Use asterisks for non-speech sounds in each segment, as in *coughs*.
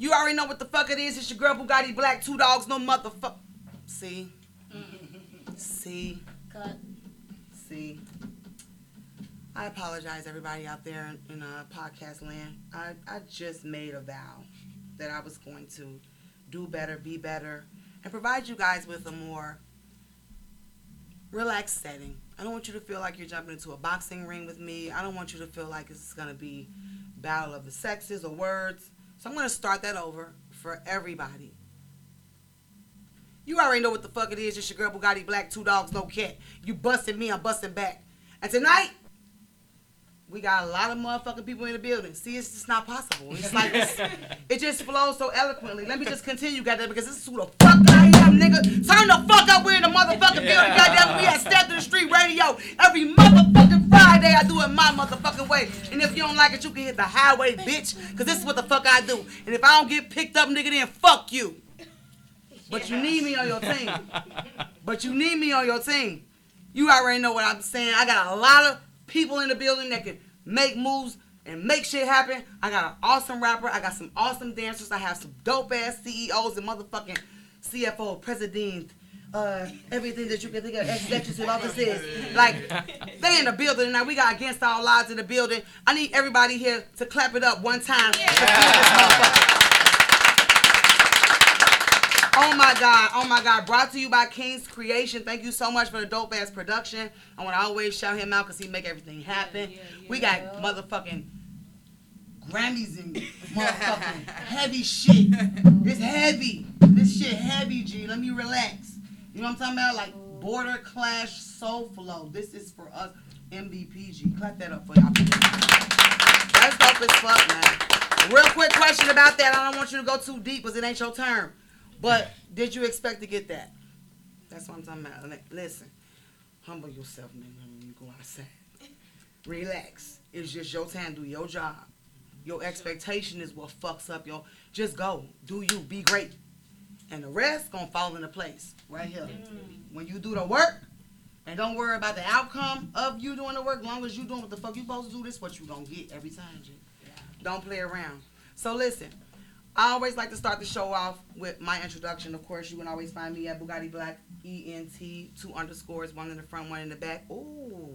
You already know what the fuck it is. It's your girl Bugatti Black, two dogs, no motherfucker. See? See? Cut. See? I apologize, everybody out there in, in uh, podcast land. I, I just made a vow that I was going to do better, be better, and provide you guys with a more relaxed setting. I don't want you to feel like you're jumping into a boxing ring with me. I don't want you to feel like it's going to be battle of the sexes or words. So I'm going to start that over for everybody. You already know what the fuck it is. It's your girl Bugatti Black, two dogs, no cat. You busting me, I'm busting back. And tonight, we got a lot of motherfucking people in the building. See, it's just not possible. It's like it's, *laughs* it just flows so eloquently. Let me just continue, goddamn, because this is who the fuck I am, nigga. Turn the fuck up. We're in the motherfucking building, goddamn. We at Step to the Street Radio every motherfucking Friday. I do it my motherfucking way. And if you don't like it, you can hit the highway, bitch, because this is what the fuck I do. And if I don't get picked up, nigga, then fuck you. But you need me on your team. *laughs* But you need me on your team. You already know what I'm saying. I got a lot of people in the building that can make moves and make shit happen. I got an awesome rapper. I got some awesome dancers. I have some dope ass CEOs and motherfucking CFO, president, uh, everything that you can think of, executive *laughs* offices. Like, they in the building and now. We got against all odds in the building. I need everybody here to clap it up one time. to feel this motherfucker. Oh my God, oh my God. Brought to you by King's Creation. Thank you so much for the dope ass production. I want to always shout him out because he make everything happen. We got motherfucking Grammys and motherfucking heavy shit. It's heavy. This shit heavy, G. Let me relax. You know what I'm talking about? Like Border Clash Soul Flow. This is for us MVP, G. Clap that up for y'all. That's dope as fuck, man. Real quick question about that. I don't want you to go too deep because it ain't your turn. But did you expect to get that? That's what I'm talking about. Listen, humble yourself, nigga, when you go outside. Relax. It's just your time. Do your job. Your expectation is what fucks up your. Just go. Do you. Be great. And the rest gonna fall into place right here. Mm-hmm. When you do the work, and don't worry about the outcome of you doing the work. Long as you doing what the fuck you supposed to do, this what you gonna get every time, G. Don't play around. So listen, I always like to start the show off with my introduction. Of course, you can always find me at Bugatti Black E N T two underscores, one in the front, one in the back. Ooh,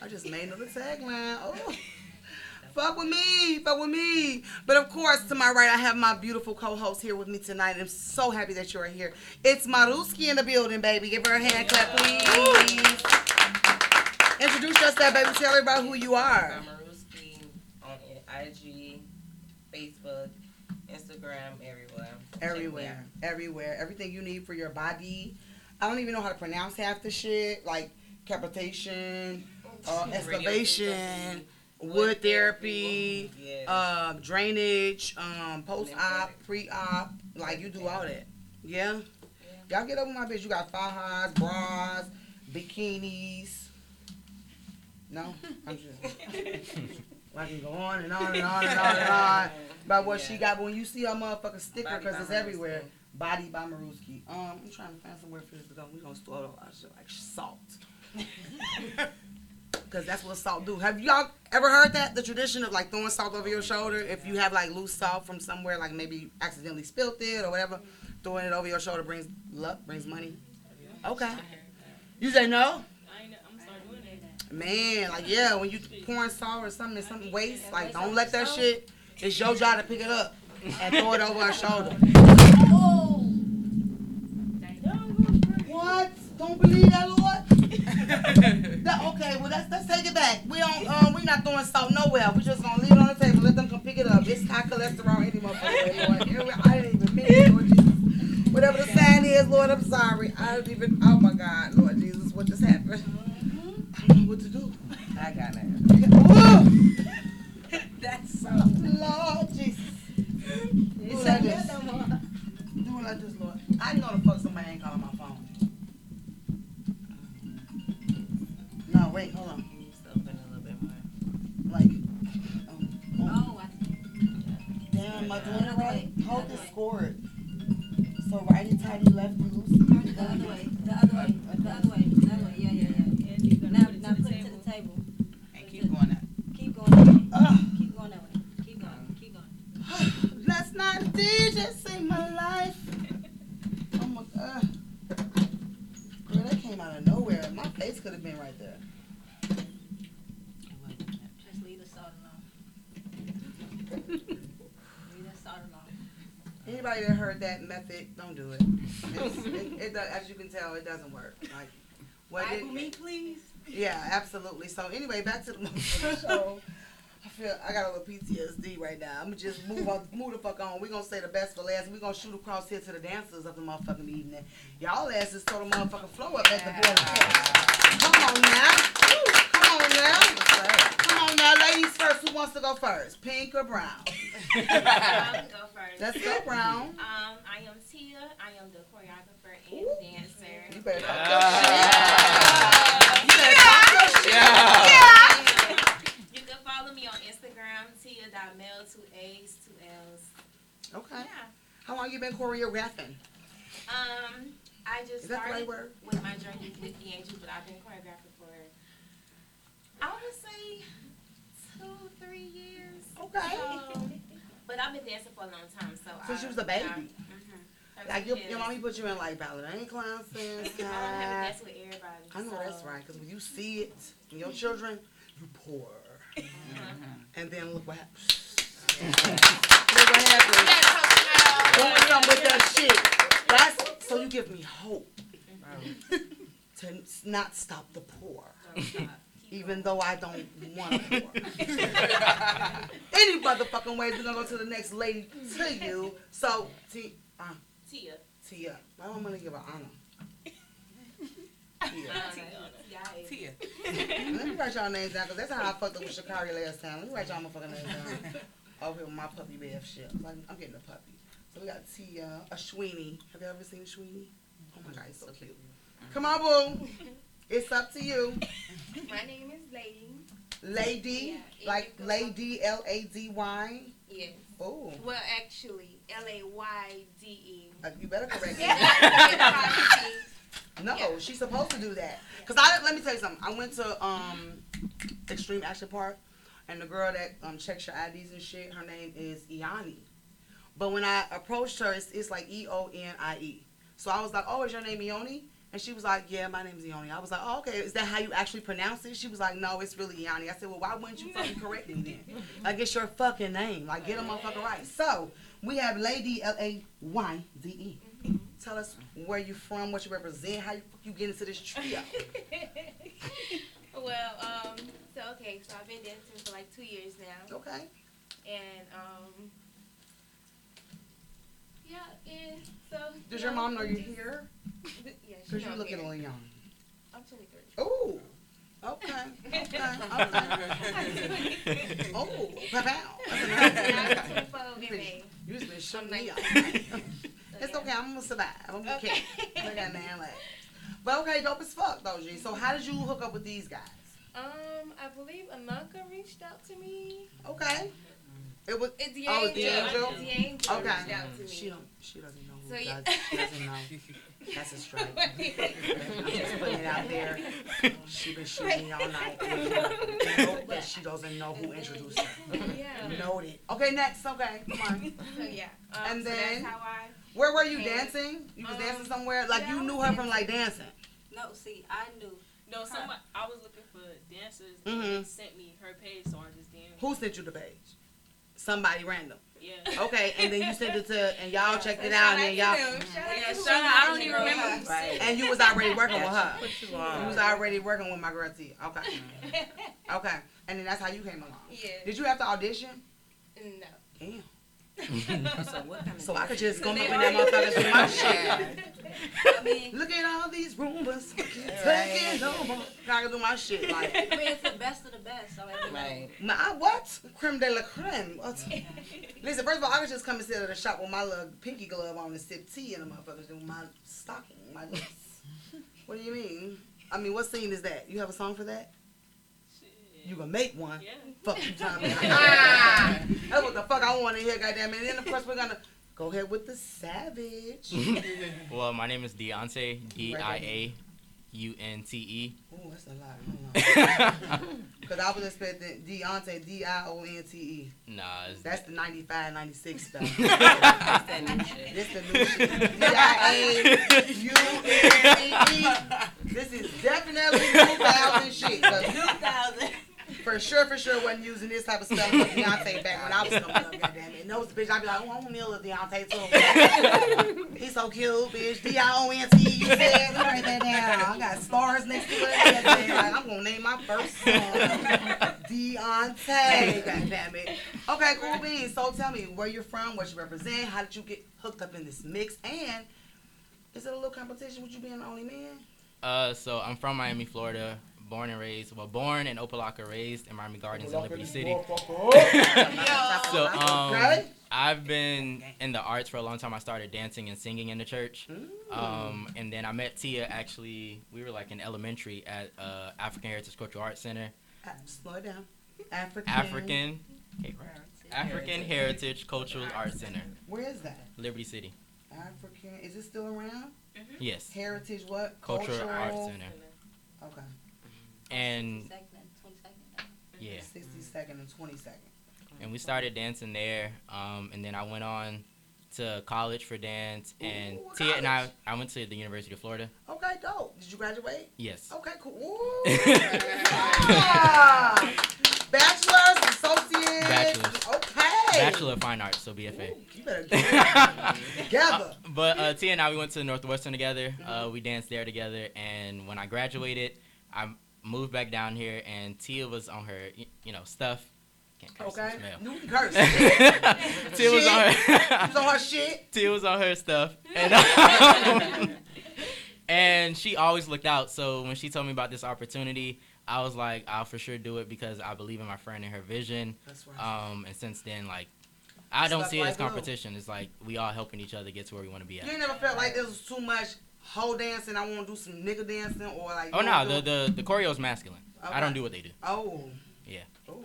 I just made another tagline. Oh. *laughs* Fuck with me, fuck with me. But of course, to my right, I have my beautiful co-host here with me tonight. I'm so happy that you're here. It's Maruski in the building, baby. Give her a hand clap, please. Introduce yourself, baby. Tell everybody who you are. I'm Maruski on IG, Facebook, Instagram, everywhere. Everywhere, everywhere, everything you need for your body. I don't even know how to pronounce half the shit, like capitation, uh, *laughs* excavation, wood therapy, Yes. um, drainage, um, post-op, pre-op. Like you do all that. Yeah. Y'all get over my bitch. You got fajas, bras, bikinis. No, I'm just. *laughs* *laughs* I can go on and on and on and on and on *laughs* about what she got. But when you see her motherfucking sticker, because it's everywhere. Body by Maruski. Um, I'm trying to find somewhere for this to go. We gonna store it all our shit like salt. *laughs* Cause that's what salt do. Have y'all ever heard that? The tradition of like throwing salt over your shoulder. If you have like loose salt from somewhere, like maybe accidentally spilt it or whatever, throwing it over your shoulder brings luck, brings money. Okay. You say no? I ain't, I'm start doing that. Man, like yeah, when you pouring salt or something in something waste, like don't let that shit. It's your job to pick it up and throw it over our shoulder. What? Don't believe that, Lord? *laughs* That- okay, well let's let's take it back. We don't um we not throwing salt nowhere. We just gonna leave it on the table. Let them come pick it up. It's high cholesterol any motherfucker, Lord. I didn't even mean it, Lord Jesus. Whatever the sign is, Lord, I'm sorry. I don't even. Oh my God, Lord Jesus, what just happened? I don't know what to do. I got it. Whoa! *laughs* That's so. Lord Jesus. Do it like this. Do it like this, Lord. I know the fuck somebody ain't calling my phone. No, wait, hold on. You just open a little bit more. Like, um, um, Oh, I damn, am I doing it right? Hold this cord. So righty tighty, lefty loosey. The other way, the other way, the other way, the other way, yeah, yeah, yeah. And you're gonna Now, put it now to the table. And keep going up. Keep going that way. Ugh. Keep going that way. Keep going, keep going. Now just saved my life. Oh my god. Girl, that came out of nowhere. My face could have been right there. Just leave the salt alone. leave that salt alone. Anybody that heard that method, don't do it. It's, it, it does, as you can tell, it doesn't work. Like, what it, Bible me, please. Yeah, absolutely. So anyway, back to the motherfucking *laughs* show. I feel I got a little PTSD right now. I'm gonna just move on, move the fuck on. We're gonna say the best for last. We're gonna shoot across here to the dancers of the motherfucking evening. Y'all asses tore the motherfucking flow up at the board. Come on now. Come on now. Come on now, ladies first. Who wants to go first? Pink or brown? I can go first. Let's go brown. Um, I am Tia. I am the choreographer and Ooh. dancer. You better talk Ah. your shit. You better talk your shit. You can follow me on Instagram, Tia.mel, two A's, two L's. Okay. Yeah. How long you been choreographing? Um, I just Is that the right started word? with my journey with D'Angel, but I've been choreographing for, I would say, two, three years. Okay. So, but I've been dancing for a long time, so Since I, you was a baby. Mm-hmm. Like your, your mommy put you in like ballerina classes. *laughs* I don't have to dance with everybody. I know so, that's right, because when you see it in your children, you pour. uh-huh. And then look what happens. *laughs* *laughs* look what happens. Doing something with that shit. That's so you give me hope *laughs* to not stop the pour. Don't stop. Keep Even though I don't want *laughs* to pour. Any motherfucking ways, we're gonna go to the next lady to you. So, T, uh, Tia. Tia, why am I gonna give her honor? *laughs* Tia. Yeah. Tia. Let me write y'all names down, because that's how I fucked up with Shakari last time. Let me write y'all motherfucking names down. Over here with my puppy bath shit. Like, I'm getting a puppy. So we got Tia, a Sweeney. Have you ever seen a Sweeney? Oh my god, he's so cute. Come on, boo. It's up to you. *laughs* My name is Lady. Lady, Yeah, like Lady, L A D Y. Yes. Oh, Well, actually, L A Y D E. uh, you better correct *laughs* me. No, Yeah. she's supposed to do that. Cause I let me tell you something. I went to um Extreme Action Park, and the girl that um checks your IDs and shit, her name is Iani. But when I approached her, it's, it's like E O N I E. So I was like, "Oh, is your name Ioni?" And she was like, "Yeah, my name's Ioni." I was like, "Oh, okay. Is that how you actually pronounce it?" She was like, "No, it's really Iani." I said, "Well, why wouldn't you fucking correct me then? Like it's your fucking name. Like get a motherfucker right." So we have Lady L A Y D E. Tell us where you from, what you represent, how you, you get into this trio. *laughs* well, um, so okay, so I've been dancing for like two years now, Okay. and um, yeah, and so. Does you your mom know you're here? Yeah, she Because you know looking me. a little young. I'm 23. Oh, Okay. Okay. Okay. *laughs* oh, pow. I'm 24 in May. You just been shooting I'm me up. *laughs* It's okay. I'm gonna survive. I'm Okay. I got man like. But okay, dope as fuck though, G. So how did you hook up with these guys? Um, I believe Ananka reached out to me. Okay. It was. It's Oh, The angel. D'Angel? D'Angel Okay. reached out to me. She don't. She doesn't know who So, yeah. does. *laughs* She doesn't know. That's a strike. I'm just putting it out there. She been shooting me all night. *laughs* Note that she doesn't know who introduced her. yeah. Noted. Okay, next. Okay, come on. So yeah. Um, And so then- that's how I. Where were you Okay. dancing? You was Um, dancing somewhere? Like yeah, you knew her from like dancing. No, see, I knew. No, someone I was looking for dancers Mhm. and they sent me her page, so I just danced. Who sent you the page? Somebody random. Yeah. Okay, and then you sent it to, and y'all checked it out, and then y'all, Yeah, shout out, I don't even remember Right. it. and you was already *laughs* working with her. Put you You was already working with my girl T. Okay, *laughs* okay, and then that's how you came along. Yeah. Did you have to audition? No. Damn. Mm-hmm. So what kind of So I could just go up They in that motherfucker and do my *laughs* shit. I mean, *laughs* Look at all these rumors. *laughs* Right. Taking over. I can do my shit like. I mean, it's the best of the best. So I Right. My what? Creme de la creme. What? Listen, first of all, I could just come and sit at the shop with my little pinky glove on and sip tea in the motherfuckers do my stocking, my lips. What do you mean? I mean, what scene is that? You have a song for that? Shit. You gonna make one? Yeah. Fuck you, *laughs* Tommy. ah, that's what the fuck I want to hear, goddamn it. And then of course we're gonna go ahead with the savage. *laughs* well, my name is Deontay. D I A U N T E. Ooh, that's a lot. *laughs* Because I was expecting Deontay, D I O N T E. Nah, it's That's the 95, 96 spell. That's that new shit. This the new shit. D I A U N T E. This is definitely 2000 shit. 'cause 2000. For sure, for sure, wasn't using this type of stuff for Deontay back when I was coming up. Goddamn it, knows bitch. I'd be like, oh, I want me a little Deontay too. *laughs* He's so cute, bitch. D I O N T. You said, write that down. I got stars next to it. Like, I'm gonna name my first son Deontay. Goddamn it. Okay, cool beans. So tell me where you're from, what you represent, how did you get hooked up in this mix, and is it a little competition with you being the only man? Uh, so I'm from Miami, Florida. Born and raised, well, born in Opelika, raised in Miami Gardens in Liberty City. *laughs* So, um, I've been in the arts for a long time. I started dancing and singing in the church. Um, and then I met Tia actually, we were like in elementary at uh, African Heritage Cultural Arts Center. Uh, Slow it down. African. African, African Heritage Cultural Arts Center, Where is that? Liberty City. African. Is it still around? Yes, Heritage what? Cultural Arts Center. Okay. And 22nd and 22nd. yeah, 62nd and 22nd. and we started dancing there. Um, and then I went on to college for dance. And Ooh, Tia and I. I went to the University of Florida. Okay, dope. Did you graduate? Yes. Okay, cool. Ooh. *laughs* Ah. Bachelor's, associate. Bachelor's. Okay. Bachelor of Fine Arts, so BFA. Ooh, you better get it *laughs* together. But uh, Tia and I, we went to Northwestern together. Uh, we danced there together, and when I graduated, I moved back down here, and Tia was on her, you know, stuff. Can't curse Okay. You curse. *laughs* Tia was on her. on her shit. *laughs* Tia was on her stuff, and um, *laughs* and she always looked out. So when she told me about this opportunity, I was like, I'll for sure do it because I believe in my friend and her vision. That's right. Um, and since then, like, I don't Stuff see it as like glue. competition. It's like we all helping each other get to where we want to be you at. ain't never felt like there was too much hoe dancing. I want to do some nigga dancing or like. Oh no, the the the choreo is masculine. I don't do what they do. Oh. Yeah. Oh.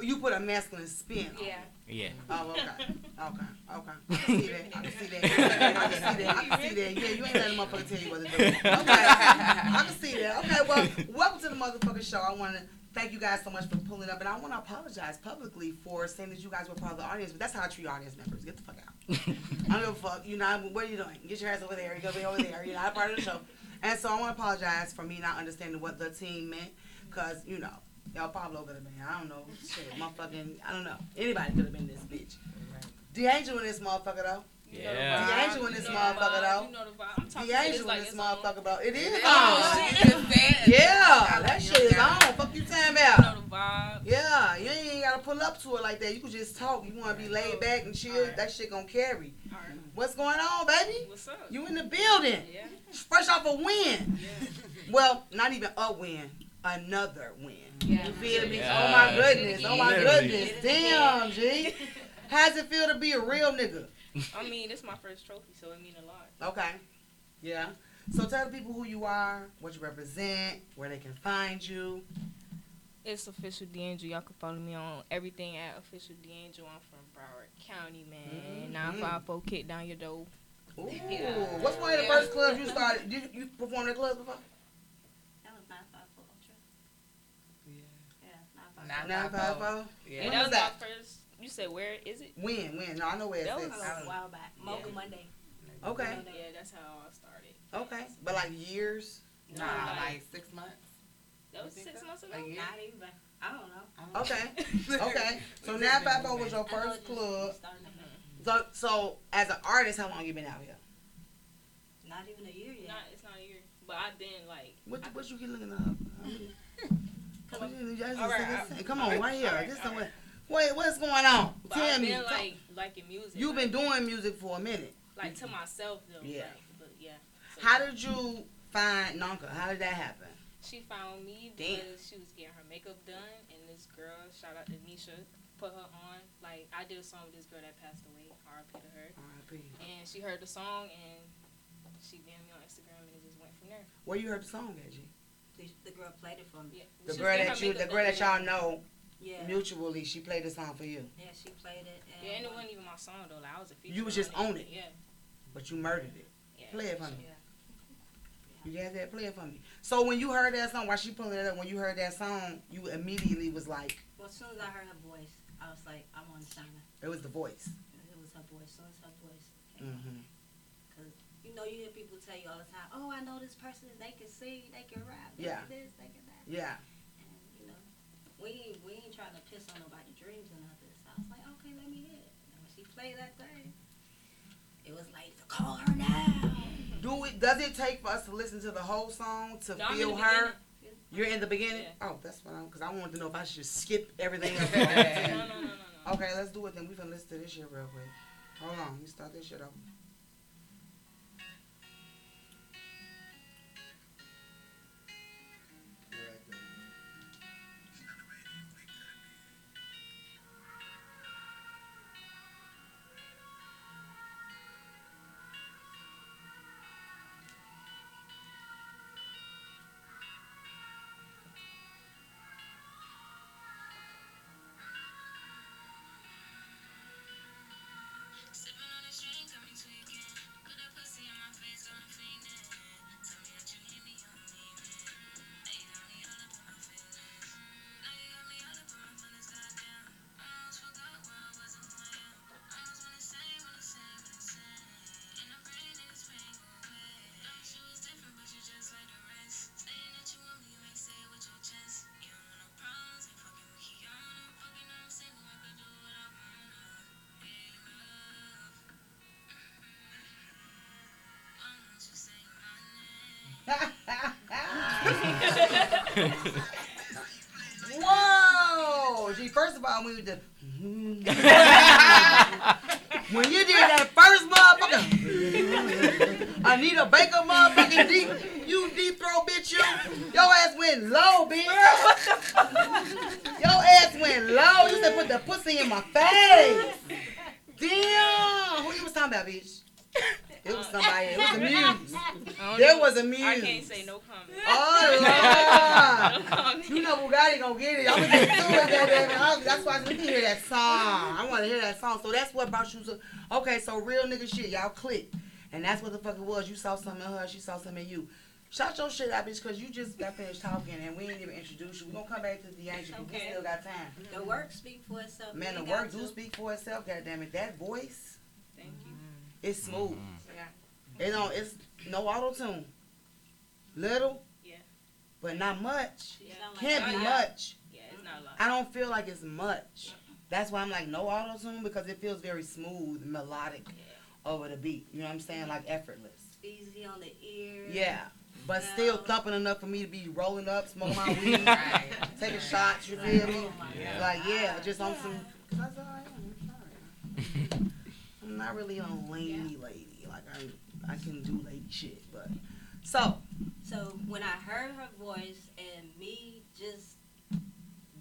You put a masculine spin. on. Yeah. Yeah. Oh, okay. *laughs* Okay. Okay. I can see that. I can see that. I can see that. I can see that. Yeah, you ain't letting a motherfucker tell you what to do. Okay. I can see that. Okay, well, welcome to the motherfucking show. I want to thank you guys so much for pulling up, and I want to apologize publicly for saying that you guys were part of the audience, but that's how I treat audience members. Get the fuck out. *laughs* I don't give a fuck. You know, what are you doing? Get your ass over there. You go be over there. You're not a part of the show. And so I want to apologize for me not understanding what the team meant, because, you know, y'all Pablo could have been. I don't know. Shit, motherfucking, I don't know. Anybody could have been this bitch. D'Angel in this motherfucker, though. Yeah. D'Angel in this motherfucker, though. You know the vibe. I'm talking D'Angel it's in this it's on. motherfucker, though. It is Oh, on. she just. Yeah, that shit is on. Fuck you talking You know the vibe. Yeah, you ain't gotta pull up to it like that. You can just talk. You wanna be laid back and chill. Alright. That shit gonna carry. Alright. What's going on, baby? What's up? You in the building. Yeah. Fresh off a win. Yeah. Well, not even a win. Another win. Yeah. You feel me? Yeah. Oh my goodness. Oh my goodness. Damn, G. *laughs* How's it feel to be a real nigga? I mean, it's my first trophy, so it mean a lot. Okay. Yeah. So tell the people who you are, what you represent, where they can find you. It's official D'Angel. Y'all can follow me on everything at official D'Angel. I'm from Broward County, man. Mhm. Nine five four kick down your door. Ooh. What's one of the first clubs you started? You, you performed at clubs before? That was 954 Ultra. Yeah. Yeah, 954. 954? Yeah. When that was was that? my first. You said where is it? When? When? No, I know where it That says. was- That a while back. Mocha Yeah. Monday. Okay. Yeah, that's how I started. Okay. But like years? Nah, Like- like six months. That was six so? months ago. Not even. I don't know. Okay. *laughs* Okay. So We now just been 54 was your I know it first just club. started mm-hmm. So so as an artist, how long you been out here? Not even a year yet. Not, it's not a year, but I've been like. What I- what you get looking up? I *laughs* mean, Come on. you just- All right, just- I- Come on, right, right here. all right, This all somewhere. right. Wait, what's going on? But Tell I've me. been Talk- like liking music. You've like, been doing music for a minute. like to myself though. Yeah. Like, but yeah. So How did you find Nanka? How did that happen? She found me Damn. because she was getting her makeup done, and this girl, shout out to Nisha, put her on. Like I did a song with this girl that passed away, R.I.P. to her, R.I.P. and she heard the song and she DM'd me on Instagram, and it just went from there. Where you heard the song at, G? The, the girl played it for me. Yeah. The She girl that you, the girl that y'all know Yeah. mutually, she played the song for you, Yeah, she played it. And Yeah, and it wasn't even my song though. Like I was a feature. You was just on it. Yeah. but you murdered it. Yeah. Play it for me. Yeah. You got that? Play it for me. So when you heard that song, while she pulling it up, when you heard that song, you immediately was like, Well, as soon as I heard her voice, I was like, I want to sign it was the voice. It was her voice. As soon as her voice came out. hmm You know, you hear people tell you all the time, oh, I know this person, they can sing, they can rap, they Yeah. can this, they can that. Yeah. And, you know, we ain't, we ain't trying to piss on nobody's dreams or nothing. So I was like, okay, let me hear it. And when she played that thing, it was like, call her now. Do it? Does it take for us to listen to the whole song to No, feel her? beginning. You're in the beginning. Yeah. Oh, that's what I'm. Because I wanted to know if I should skip everything *laughs* else. No, no, no, no, no. okay, let's do it then. We can listen to this shit real quick. Hold on. Let me start this shit up. Whoa! Gee, first of all, when you did, when you did that first motherfucker, Anita Baker motherfucking deep, you deep throw bitch, you, your ass went low, bitch. Your ass went low. You said put the pussy in my face. Damn. Who you was talking about, bitch? It was somebody. It was a muse. There was a muse. I can't say no comment. Oh, No Lord. comment. You know Bugatti gonna get it. I'm gonna get to it, goddamn it. That's why I need to hear that song. I want to hear that song. So that's what brought you to. Okay, so real nigga shit, y'all click, and that's what the fuck it was. You saw something in her, she saw something in you. Shout your shit out, bitch, cause you just got finished talking and we ain't even introduced you. We're gonna come back to the Angel, but we still got time. The work speak for itself. Man, the You work do to. speak for itself. Goddamn it, that voice Thank you. It's smooth. Yeah. It don't. It's no auto tune. Little, Yeah. But not much. You sound like Can't be Gaga. much. Yeah, it's not a lot. I don't feel like it's much. That's why I'm like no auto tune because it feels very smooth, melodic over the beat. You know what I'm saying? Like effortless. Easy on the ear. Yeah. But still thumping enough for me to be rolling up, smoking my *laughs* weed, Right. taking shots. You feel me? Oh Yeah. Like yeah, just on some. Cause that's how I am. I'm sorry. I'm not really a lady lady. Like I, I can do lady shit, but so So when I heard her voice and me just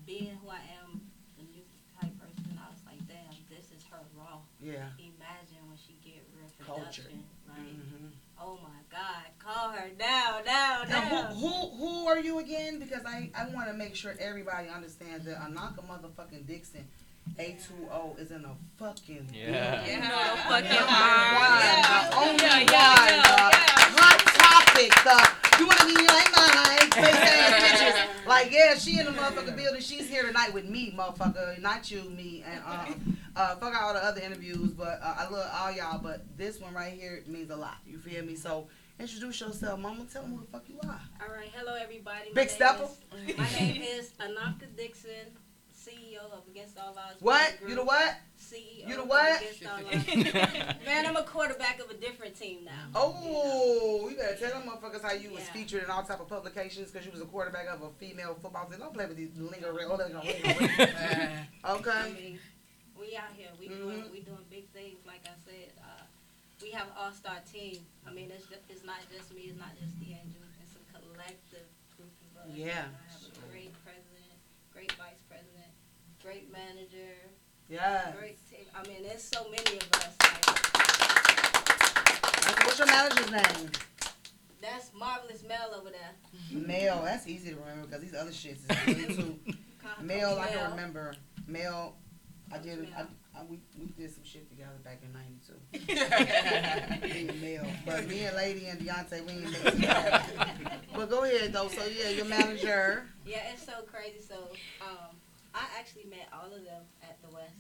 being who I am, the new type person, I was like, damn, this is her raw. yeah. Imagine when she get real Culture. production. Like, hmm oh my God, call her now, now, Now, now. who, who who are you again? Because I, I want to make sure everybody understands that Anaka motherfucking Dixon, A2O is in a fucking Yeah. You Yeah. know the fucking Number word. one, Yeah. the only Yeah, one, yeah, yeah, the yeah. hot topic, the you want to be like my like face ass bitches. Like yeah, she in the motherfucking building. She's here tonight with me, motherfucker, not you, me, and um, uh, fuck out all the other interviews, but uh, I love all y'all. But this one right here means a lot. You feel me? So introduce yourself, mama. Tell them who the fuck you are. All right, hello everybody. My Big is- My name is Anaka Dixon, CEO of Against All Odds. What? You the what? CEO You the of what? Against All Odds. Man, I'm a quarterback of a different team now. Oh, you better tell them motherfuckers how you was featured in all type of publications because you was a quarterback of a female football team. Don't play with these lingo, lingo, lingo, lingo. I Okay. mean, we out here. We Mhm. doing we doing big things. Like I said, uh, we have an all star team. I mean, it's just, it's not just me. It's not just the angel. It's a collective group of us. Yeah. I have a great president, great vice president, great manager, Yeah. great team. I mean, there's so many of us. Like, What's your manager's name? that's marvelous Mel over there. Mel. That's easy to remember because these other shits is too. *laughs* Mel, I can remember. Mel. I did. I, I, we we did some shit together back in '92. Me and Mel, but me and Lady and Deontay, we ain't mixed *laughs* together. But go ahead though. So yeah, your manager. Yeah, it's so crazy. So, um, I actually met all of them at the West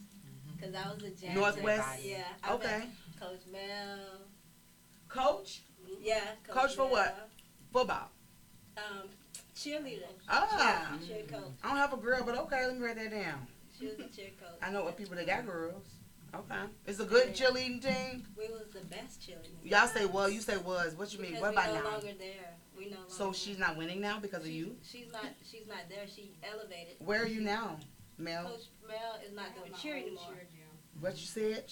because I was a janitor. Northwest? Yeah. I Okay. Coach Mel. Coach Yeah. Coach for what? Mel. football. Um, cheerleader. Ah. Cheer, cheer coach. I don't have a girl, but okay, let me write that down. She was a cheer coach. I know what people that got girls. Okay, it's a good cheerleading team. We was the best cheerleaders. Y'all say well, you say was. What you mean? Because What we about no now? longer there. We no longer. So she's not winning now because of you. She's not. She's not there. She elevated. Where are you now, Mel? Coach Mel is not doing cheer anymore. What you said?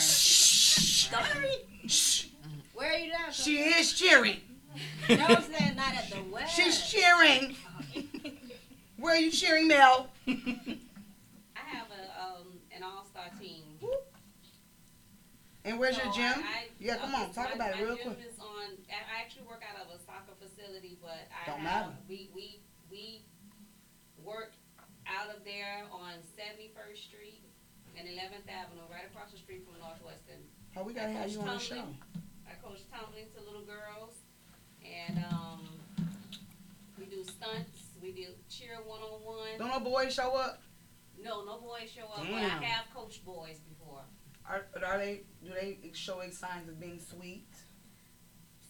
Sorry. Where are you now? Coach She is cheering. No, I'm saying not at the *laughs* West. She's cheering. Where are you cheering, Mel? I have a um an all star team. And where's your So gym? I, I, Yeah, come on, talk my, about it real my real gym quick. is on. I I actually work out of a soccer facility, but I Don't have matter. we we we work out of there on Seventy First Street and Eleventh Avenue, right across the street from Northwestern. How we gotta have you on the show. I coach tumbling to little girls, and um, we do stunts. We do cheer one on one. Don't no boys show up? No, no boys show up, but Damn. I have coached boys before. Are, are they? Do they show any signs of being sweet?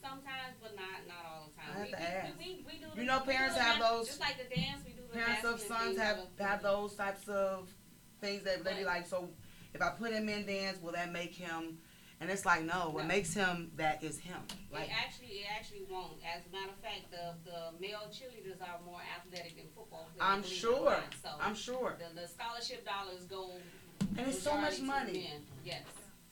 Sometimes, but not not all the time. I have we, to we, ask. We, we, we do You the, know we do parents the have mas- those- Just like the dance, we do the Parents of sons have have those types of things that they be like. So if I put him in dance, will that make him? And it's like no. What No. makes him that is him. Like it actually, it actually won't. As a matter of fact, the the male cheerleaders are more athletic than football players. I'm it sure. So I'm sure. the, the scholarship dollars go. And it's so much the money. Yes,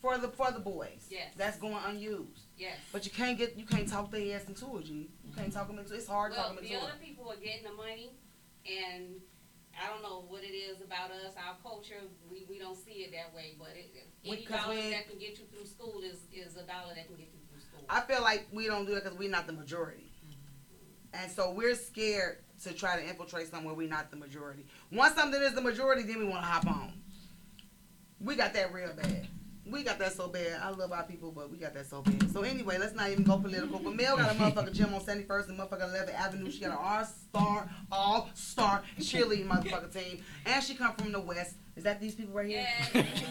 for the for the boys. Yes. That's going unused. yes. But you can't get you can't talk their ass into it, G. You can't talk them into it. It's hard Well, talking them the into other it. people are getting the money, and I don't know what it is about us, our culture. We, we don't see it that way, but it, any dollar we- that can get you through school is is a dollar that can get you through school. I feel like we don't do it because we're not the majority. Mm-hmm. And so we're scared to try to infiltrate somewhere we're not the majority. Once something is the majority, then we want to hop on. We got that real bad. We got that so bad. I love our people, but we got that so bad. So anyway, let's not even go political. But Mel got a motherfucking gym on 71st and motherfucking 11th Avenue. She got an all-star, all-star cheerleading motherfucking team. And she come from the West. Is that these people right here? Yes.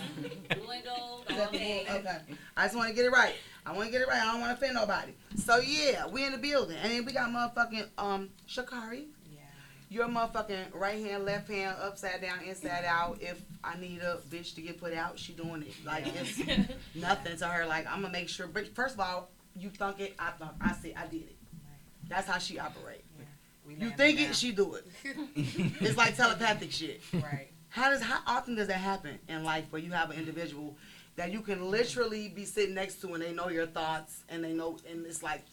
Blue and gold, Is that the okay. Okay. I just want to get it right. I want to get it right. I don't want to offend nobody. So yeah, we in the building, and then we got motherfucking um Shakari. Yeah. Your motherfucking right hand, left hand, upside down, inside out. If I need a bitch to get put out, she doing it. Like it's *laughs* nothing to her. Like I'm gonna make sure. But first of all, you thunk it, I thunk. I see, I did it. That's how she operate. We You think it, she do it. It's like telepathic shit. right. How does how often does that happen in life where you have an individual that you can literally be sitting next to and they know your thoughts and they know and it's like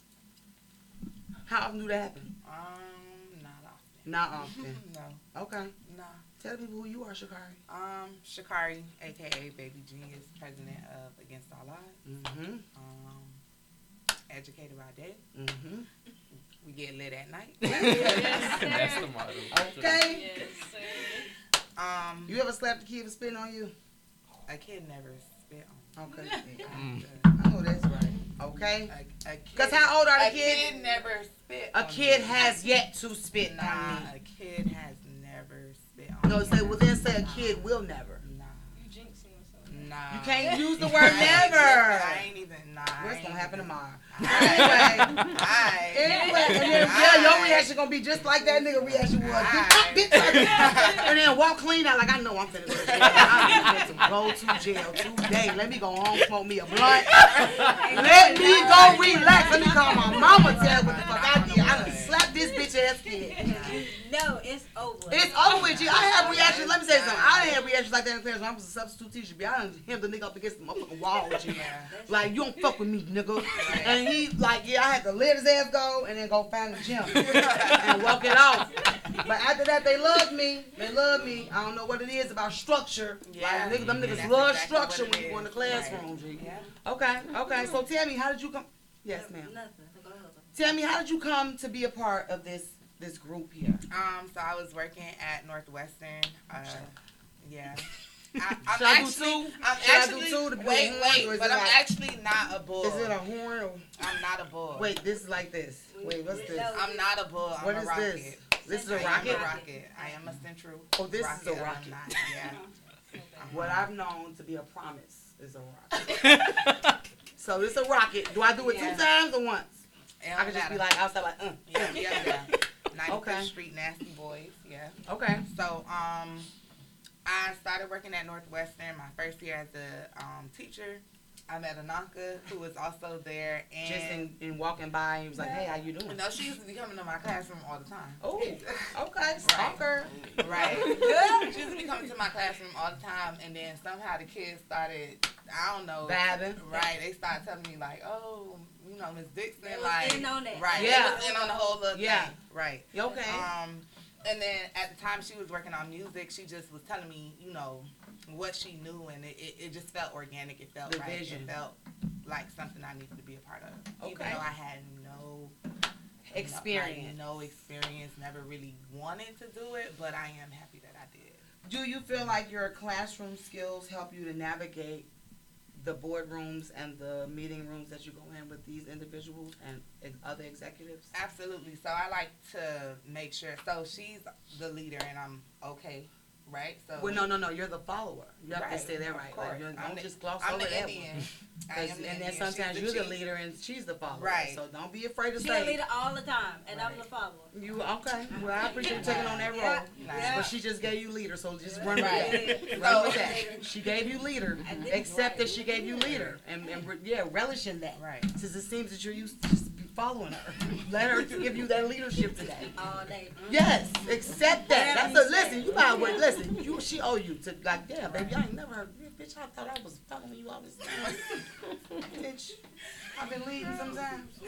how often do that happen? Um, not often. No, Okay. no. Tell people who you are, Shakari. Um, Shakari, aka Baby Genius, president of Against All Odds. Mm-hmm. Um, educated by day. Mm-hmm. We get lit at night. *laughs* That's the motto. Okay. Yes, sir. Um, You ever slapped a kid for spitting on you? a kid never spit on. Okay. *laughs* me. Mm. I know that's right. Okay. A, a kid, Because how old are the kids? a kid never spit. A kid me. has yet to spit Nah, on me. a kid has never spit on No, say well then say a kid will never. Nah. You can't *laughs* use the word I never. I ain't even. Nah. What's gonna happen even- tomorrow? Anyway. Alright. Anyway, and then yeah, your reaction gonna be just like that nigga reaction was. Bitch, bitch, bitch, *laughs* and then walk clean out like I know I'm finna go to jail. I'm go to jail today. Let me go home, smoke me a blunt. Let me go relax. Let me call my mama, tell what the fuck I did. I done slapped this bitch ass kid. No, it's over. It's over with, G. I have reactions. Let me say something. I didn't have reactions like that in class I was a substitute teacher. B. I done hemmed the nigga up against the motherfucking wall, G. Yeah. Like, you don't fuck with me, nigga. And he, like, yeah, I had to let his ass go and then go find the gym *laughs* and walk it off. But after that, they love me. They love me. I don't know what it is about structure. Yeah. Like, niggas, them niggas love exactly structure when you go in the classroom, Right. G. Yeah. Okay, okay. So tell me, how did you come? Yes, ma'am. Nothing. Tell me, how did you come to be a part of this this group here? Um, so I was working at Northwestern. Uh, yeah. *laughs* I, I'm Should I do actually, two? I'm Should I do actually, two to be a wait, horn, wait, but I'm like- actually not a bull. Is it a horn or I'm not a bull. wait? This is like this. Wait, what's this? I'm not a bull. I'm What a is rocket. this? This is a I am rocket. a rocket. I am a central. Oh, this rocket. is a rocket. not, Yeah. *laughs* What I've known to be a promise is a rocket. *laughs* so this is a rocket. Do I do it Yeah. two times or once? It I don't could just be matter. like outside, like, uh, yeah, yeah, yeah. 95th Okay. Street Nasty Boys. Yeah. okay. So, um, I started working at Northwestern my first year as a um, teacher. I met Ananka, who was also there, and Just in, in walking by, he was like, "Hey, how you doing?" no, she used to be coming to my classroom all the time. Oh, okay, *laughs* stalker. Right. *laughs* she used to be coming to my classroom all the time, and then somehow the kids started, I don't know. Babbing. Right. They started telling me, like, oh, you know, Miss Dixon, They was like. in on that. Right. Yeah. They was in on the whole little Yeah. thing. Right. You okay? Um, and then at the time she was working on music, she just was telling me, you know, what she knew, and it, it, it just felt organic. It felt The right. vision. It felt like something I needed to be a part of. Even Okay. though I had no Experience. no, no experience, never really wanted to do it, but I am happy that I did. Do you feel like your classroom skills help you to navigate the boardrooms and the meeting rooms that you go in with these individuals and ex- other executives? Absolutely. So I like to make sure. So she's the leader, and I'm okay, right? So Well, no, no, no. You're the follower. You have to Right, say that of right. course. Like, you're, I'm don't the- just gloss I'm over the that Indian. one. *laughs* I 'Cause- am the and then Indian. She's sometimes the you're the chief. leader and she's the follower. Right. So don't be afraid to She a say. leader all the time, and I'm the follower. You okay? Well, I appreciate you *laughs* taking on that role. Yeah, yeah. But she just gave you leader, so just run with Right. that. *laughs* Run So- with that. She gave you leader. I Accept right. that she gave you leader, and, and yeah, relish in that. Right. Since it seems that you're used to just be following her, let her give you that leadership today. All day. Yes, accept that. Whatever That's a you listen. say. You might wait. Listen, you she owe you to like, yeah, baby. I ain't never heard. Bitch, I thought I was talking to you all this time. Bitch, I've been leading sometimes. *laughs*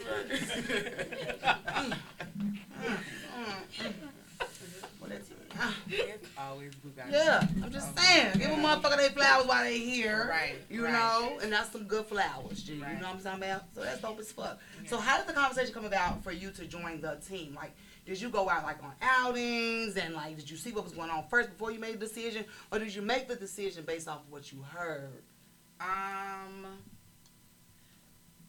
Mm, mm, mm. Well, that's-. It's always. Yeah, I'm just saying. Give a motherfucker their flowers while they here. Right, You right. know, and that's some good flowers, G. You know what I'm talking about? So that's dope as fuck. So how did the conversation come about for you to join the team? Like, did you go out like on outings and like did you see what was going on first before you made the decision, or did you make the decision based off of what you heard? Um,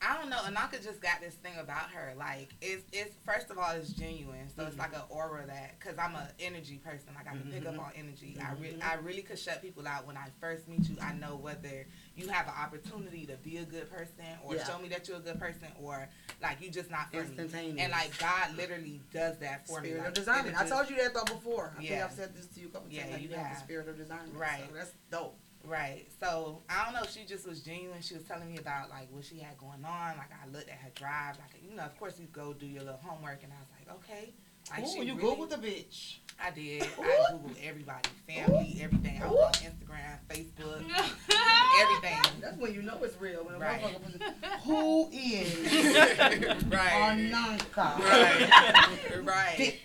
I don't know. Anaka just got this thing about her. Like, it's it's first of all, it's genuine. So it's like an aura that, cause I'm an energy person. Like I can pick up Mhm. on energy. I re- I really could shut people out when I first meet you. I know whether you have an opportunity to be a good person or Yeah. show me that you're a good person or like you just not for me. And like God literally does that for me. Spirit Like, of discernment. I told you that though before. I think Yeah. I've said this to you a couple Yeah, times. Like, you you have the spirit of discernment. Right. So that's dope. Right. So I don't know. She just was genuine. She was telling me about like what she had going on. Like I looked at her drive. Like you know, of course you go do your little homework, and I was like, okay. Like Ooh, you really- googled the bitch. I did. Ooh. I googled everybody, family, everything. I was on Instagram, Facebook, *laughs* everything. That's when you know it's real. When Right. motherfucker puts it- *laughs* Who is *laughs* right. Ananka? Right. right.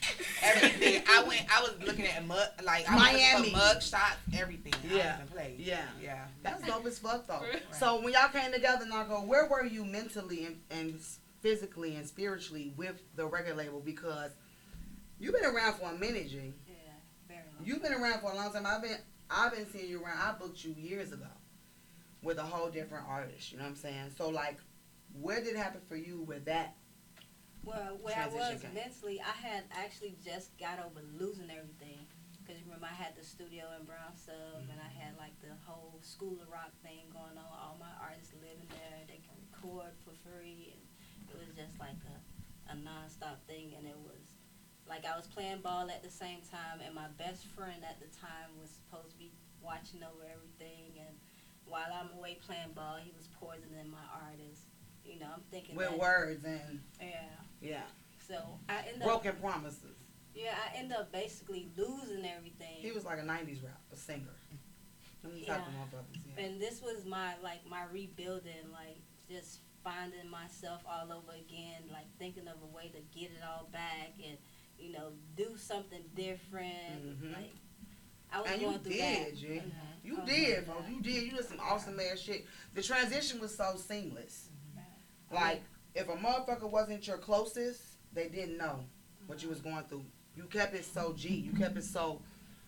Everything. I went. I was looking at mug, like I was Miami. mug shots, everything. I Yeah. Yeah. Yeah. That's dope as fuck though. So when y'all came together, Narco, where were you mentally and, and physically and spiritually with the record label? Because you've been around for a minute, G. Yeah, very long. You've been around for a long time. I've been I've been seeing you around. I booked you years ago with a whole different artist. You know what I'm saying? So like, where did it happen for you with that? Well, where I was came. mentally, I had actually just got over losing everything. Because remember, I had the studio in Brown Sub, and I had mm-hmm. like the whole School of Rock thing going on. All my artists living there, they can record for free, and it was just like a, a non-stop thing. And it was like I was playing ball at the same time, and my best friend at the time was supposed to be watching over everything. And while I'm away playing ball, he was poisoning my artist. You know, I'm thinking With that, words and yeah. yeah, So I end up broken promises. yeah, I end up basically losing everything. He was like a '90s rap, a singer. Yeah. type of motherfuckers, yeah. and this was my like my rebuilding, like just finding myself all over again, like thinking of a way to get it all back and you know do something different. Mhm. Like I was And going through did, that. G. Mhm. You was did, bro. You did. You did some awesome ass shit. The transition was so seamless. that. Like, if a motherfucker wasn't your closest, they didn't know. what you was going through. You kept it so G. You kept it so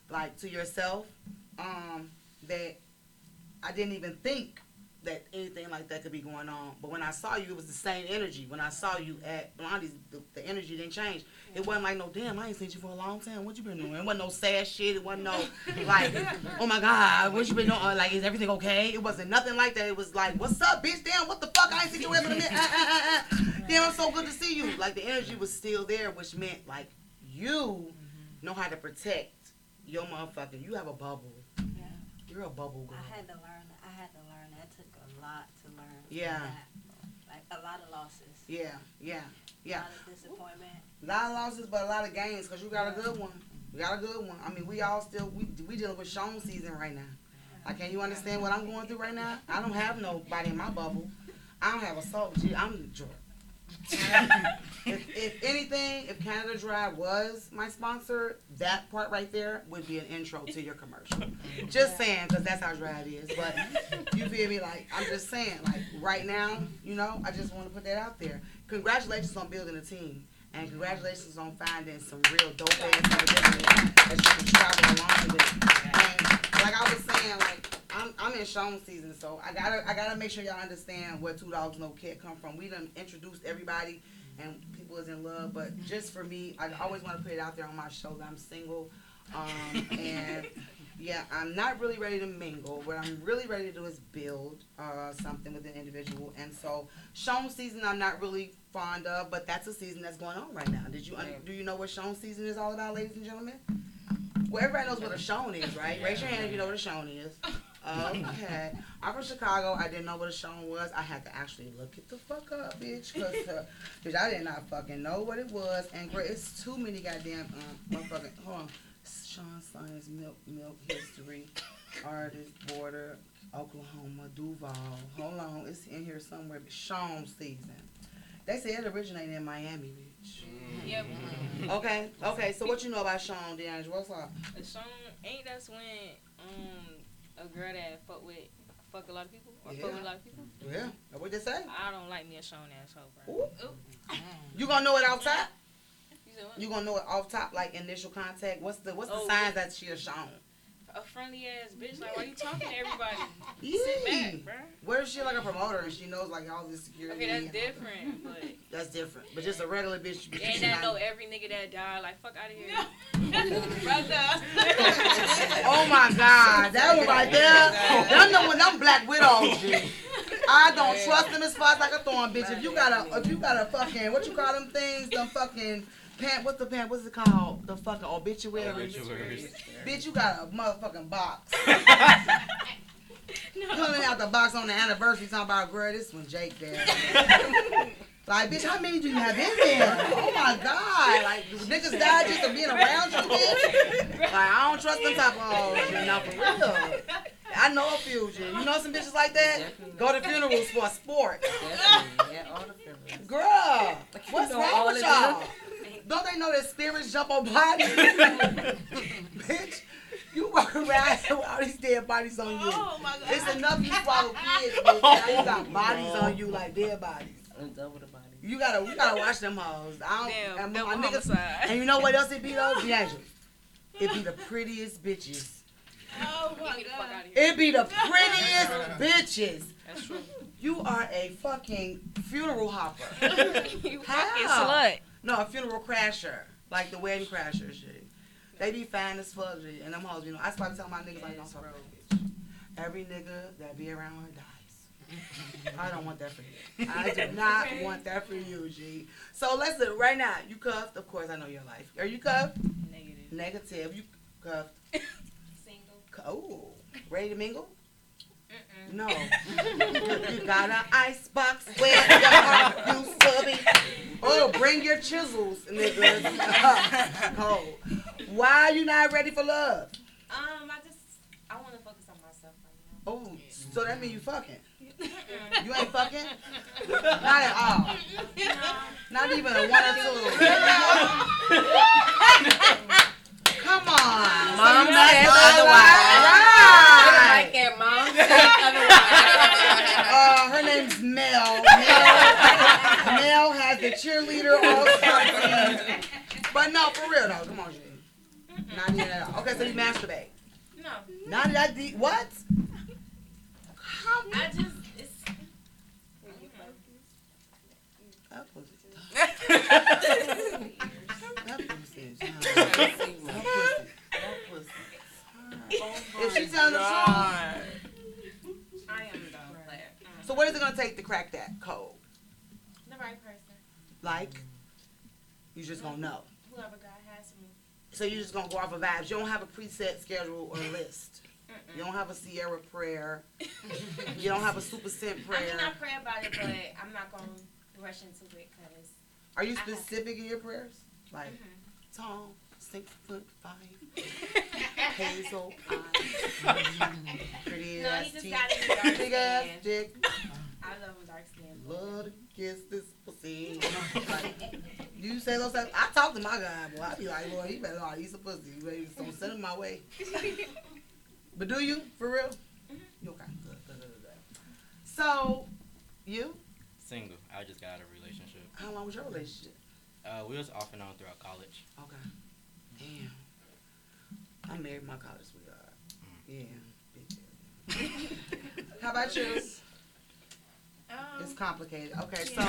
like to yourself um, that I didn't even think that anything like that could be going on. But when I saw you, it was the same energy. When I saw you at Blondie's, the, the energy didn't change. It wasn't like no damn. I ain't seen you for a long time. What you been doing? It wasn't no sad shit. It wasn't no *laughs* like, oh my god, what you been doing? Like, is everything okay? It wasn't nothing like that. It was like, what's up, bitch? Damn, what the fuck? I ain't seen you in a minute. Uh, uh, uh. Damn, I'm so good to see you. Like the energy was still there, which meant like you know how to protect your motherfucker. You have a bubble. Yeah. You're a bubble girl. I had to learn. I had to learn. That took a lot to learn. Yeah. that. Like a lot of losses. Yeah, yeah, yeah. A lot of disappointment. A lot of losses, but a lot of gains because you got a good one. You got a good one. I mean, we all still we we dealing with Sean season right now. Like, can you understand what I'm going through right now? I don't have nobody in my bubble. I don't have a soul. I'm. *laughs* if, if anything, if Canada Dry was my sponsor, that part right there would be an intro to your commercial. Just saying, because that's how dry it is. But you feel me? Like, I'm just saying, like, right now, you know, I just want to put that out there. Congratulations on building a team. And congratulations on finding some real dope ass individuals that you can travel along with. And like I was saying, like I'm I'm in Sean season, so I gotta I gotta make sure y'all understand where Two Dogs No Cat come from. We done introduced everybody and people is in love, but just for me, I always want to put it out there on my show that I'm single. Um, and *laughs* yeah, I'm not really ready to mingle. What I'm really ready to do is build uh, something with an individual. And so, Sean season, I'm not really fond of, but that's a season that's going on right now. Did you un- do you know what Sean season is all about, ladies and gentlemen? Well, everybody knows what a Sean is, right? Raise your hand if you know what a Sean is. *laughs* Okay. I'm from Chicago. I didn't know what a Sean was. I had to actually look it the fuck up, bitch, because uh, bitch, I did not fucking know what it was. And great, it's too many goddamn um, motherfucking. Hold on. Sean Science, Milk, Milk History, Artist, Border, Oklahoma, Duval. Hold on, it's in here somewhere. But Sean season. They say it originated in Miami, bitch. Yep. Okay, okay. So what you know about Sean DeAngelo? What's up? Song ain't that's when um a girl that fuck with fuck a lot of people or fuck with a lot of people. Yeah, that what they say. I don't like me a Sean asshole, bro. Ooh. You gonna know it off top? You? You gonna know it off top, like initial contact. What's the what's the Oh, signs that she a Sean? A friendly ass bitch. Like, why are you talking to everybody? Yeah. *laughs* Sit back, bro. What if she like a promoter and she knows like all this security? Okay, that's and- different, *laughs* but That's different. But just a regular bitch. bitch and she that not- know every nigga that died. Like, fuck out of here, *laughs* Oh my God, that one right there. Them the one, them black widows. I don't trust them as far as like a thorn, bitch. If you got a, if you got a fucking, what you call them things? Them fucking pant. What's the pant? What's it called? The fucking obituary. Obituaries. Bitch, you got a motherfucking box. *laughs* Pulling out the box on the anniversary, talking about, girl, this one Jake there. *laughs* like, bitch, how many do you have in there? Oh my God. Like, niggas died just for being around you, bitch. Like, I don't trust them type of hoes, you know, for real. I know a few, G. You know some bitches like that? Go to funerals for sport. Definitely. Yeah, all the feelings. Girl, what's wrong with y'all? Don't they know that spirits jump on bodies? *laughs* Bitch, you walk around with all these dead bodies on you. Oh my god. It's enough you swallow kids, *laughs* bitch. Now you got bodies on you like dead bodies. And double the body. You gotta, we gotta watch them hoes. I don't, Damn, and double my niggas, homicide. and you know what else it be though? *laughs* D'Angelo. It be the prettiest bitches. Oh Get my me the fuck god. out of here. It be the prettiest bitches. That's true. You are a fucking funeral hopper. you How? fucking slut. No, a funeral crasher. Like the wedding crasher shit. They be fine as fuck, G. And them hoes, you know, I started telling my niggas, like, don't fuck bro. bitch. Every nigga that be around her dies. I don't want that for you. I do *laughs* not want that for you, G. So let's look right now. You cuffed, of course. I know your life. Are you cuffed? Negative. Negative. You cuffed. *laughs* Single. Oh, ready to mingle? No. *laughs* you got an ice box where your heart used to be. Oh, bring your chisels, niggas. *laughs* oh. Why are you not ready for love? Um, I just I want to focus on myself right now. Oh, so that means you fucking? You ain't fucking? Not at all. Not even a one or two. *laughs* Come on. Mom So you not says otherwise. Right. Like it, mom. *laughs* Uh, her name's Mel. Mel, Mel has the cheerleader all star team. Okay, no, for real though. Come on, G. Not yet at all. Okay, so you masturbate. No, Not that deep. What? How I just it's. That pussy. That *laughs* pussy is hot. That pussy. That pussy. If she telling the truth, I am though. Like, mm. so what is it gonna take to crack that code? The right person, Like, you just gonna know. whoever God has me. So you're just gonna go off of vibes. You don't have a preset schedule or list. You don't have a Sierra prayer. You don't have a super scent I mean, prayer. I pray about it, but I'm not gonna rush into it because Are you specific in your prayers? Like mm-hmm. tall, six foot five, *laughs* hazel *laughs* eyes, pretty no, ass teeth, got to be dark big ass dick. *laughs* I love him dark skin. Love to kiss this pussy. like, *laughs* you say those things? I talk to my guy, boy. I be like, boy, you better not eat some pussy. You better don't send him my way. *laughs* but do you for real? You okay? Good, good, good, good. So, you? Single. I just got out of a relationship. How long was your relationship? Uh, we was off and on throughout college. Okay. Damn. I married my college sweetheart. Yeah. *laughs* How about you? Um, It's complicated. Okay, so. *laughs*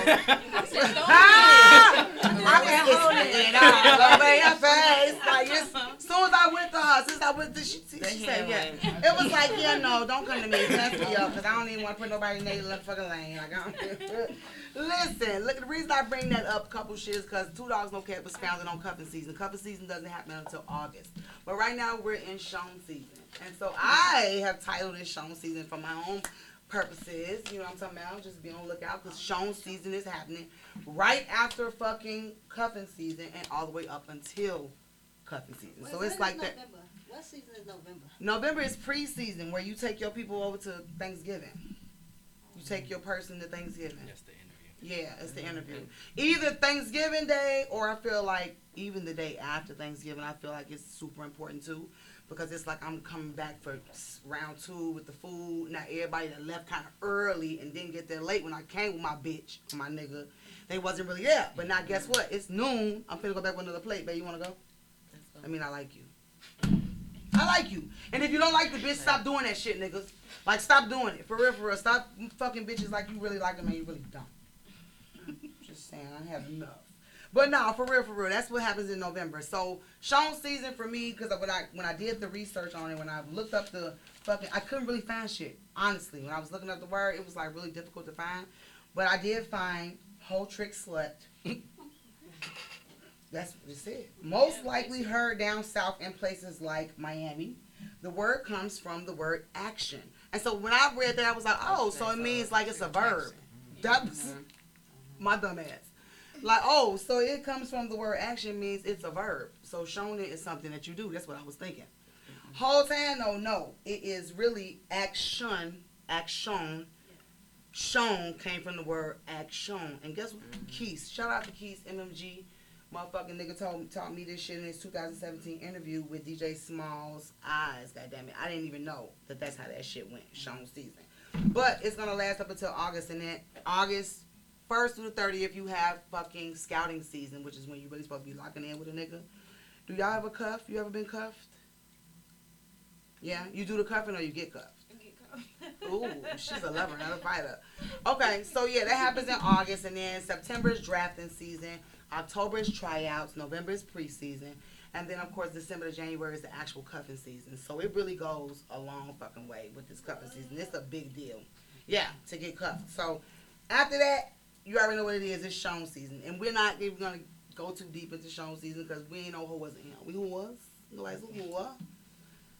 Ah! I can hold it. Love in your *laughs* face. Like, it's, soon as I went to her, since I went to, she, she said, yeah. It was like, yeah, no, don't come to me. Pass me up, because I don't even want to put nobody in their fucking lane. Like, I don't. *laughs* Listen, look, the reason I bring that up, couple shit, is because Two Dogs No Cat was founded on cuffing season. Cuffing season doesn't happen until August. But right now, we're in Sean season. And so I have titled it Sean season for my own purposes. You know what I'm talking about? Just be on the lookout because Sean season is happening right after fucking cuffing season and all the way up until cuffing season. So it's like that. November? What season is November? November is pre-season where you take your people over to Thanksgiving. You take your person to Thanksgiving. That's the interview. Yeah, it's the mm-hmm. interview. Either Thanksgiving Day or I feel like even the day after Thanksgiving, I feel like it's super important too. Because it's like I'm coming back for round two with the food. Now everybody that left kind of early and didn't get there late when I came with my bitch, my nigga, they wasn't really there. But now guess what? It's noon. I'm finna go back with another plate. Babe, you wanna go? I mean, I like you. I like you. And if you don't like the bitch, stop doing that shit, niggas. Like, stop doing it. For real, for real. Stop fucking bitches like you really like them and you really don't. Saying, I have enough. But no, for real, for real. That's what happens in November. So, Sean season for me, because when I when I did the research on it, when I looked up the fucking, I couldn't really find shit. Honestly, when I was looking up the word, it was like really difficult to find. But I did find whole trick slut. *laughs* That's what it said. Most likely heard down south in places like Miami. The word comes from the word action. And so when I read that, I was like, oh, so it means like it's a verb. That was my dumb ass. Like, oh, so it comes from the word action means it's a verb. So shown it is something that you do. That's what I was thinking. Whole time, no, no. It is really action, action. Shown came from the word action. And guess what? Mm-hmm. Keith. Shout out to Keith, MMG. Motherfucking nigga told taught me this shit in his 2017 interview with DJ Smallz Eyez. God damn it. I didn't even know that that's how that shit went. Shown season. But it's gonna last up until August, and then August first through the 30th, you have fucking scouting season, which is when you're really supposed to be locking in with a nigga. Do y'all ever cuff? You ever been cuffed? Yeah, you do the cuffing or you get cuffed. Ooh, she's a lover, not a fighter. Okay, so yeah, that happens in August, and then September is drafting season. October is tryouts. November is preseason, and then of course December to January is the actual cuffing season. So it really goes a long fucking way with this cuffing season. It's a big deal, yeah, to get cuffed. So after that, you already know what it is. It's shown season, and we're not even gonna go too deep into shown season because we ain't know who was in. We who was? Nobody's a whore.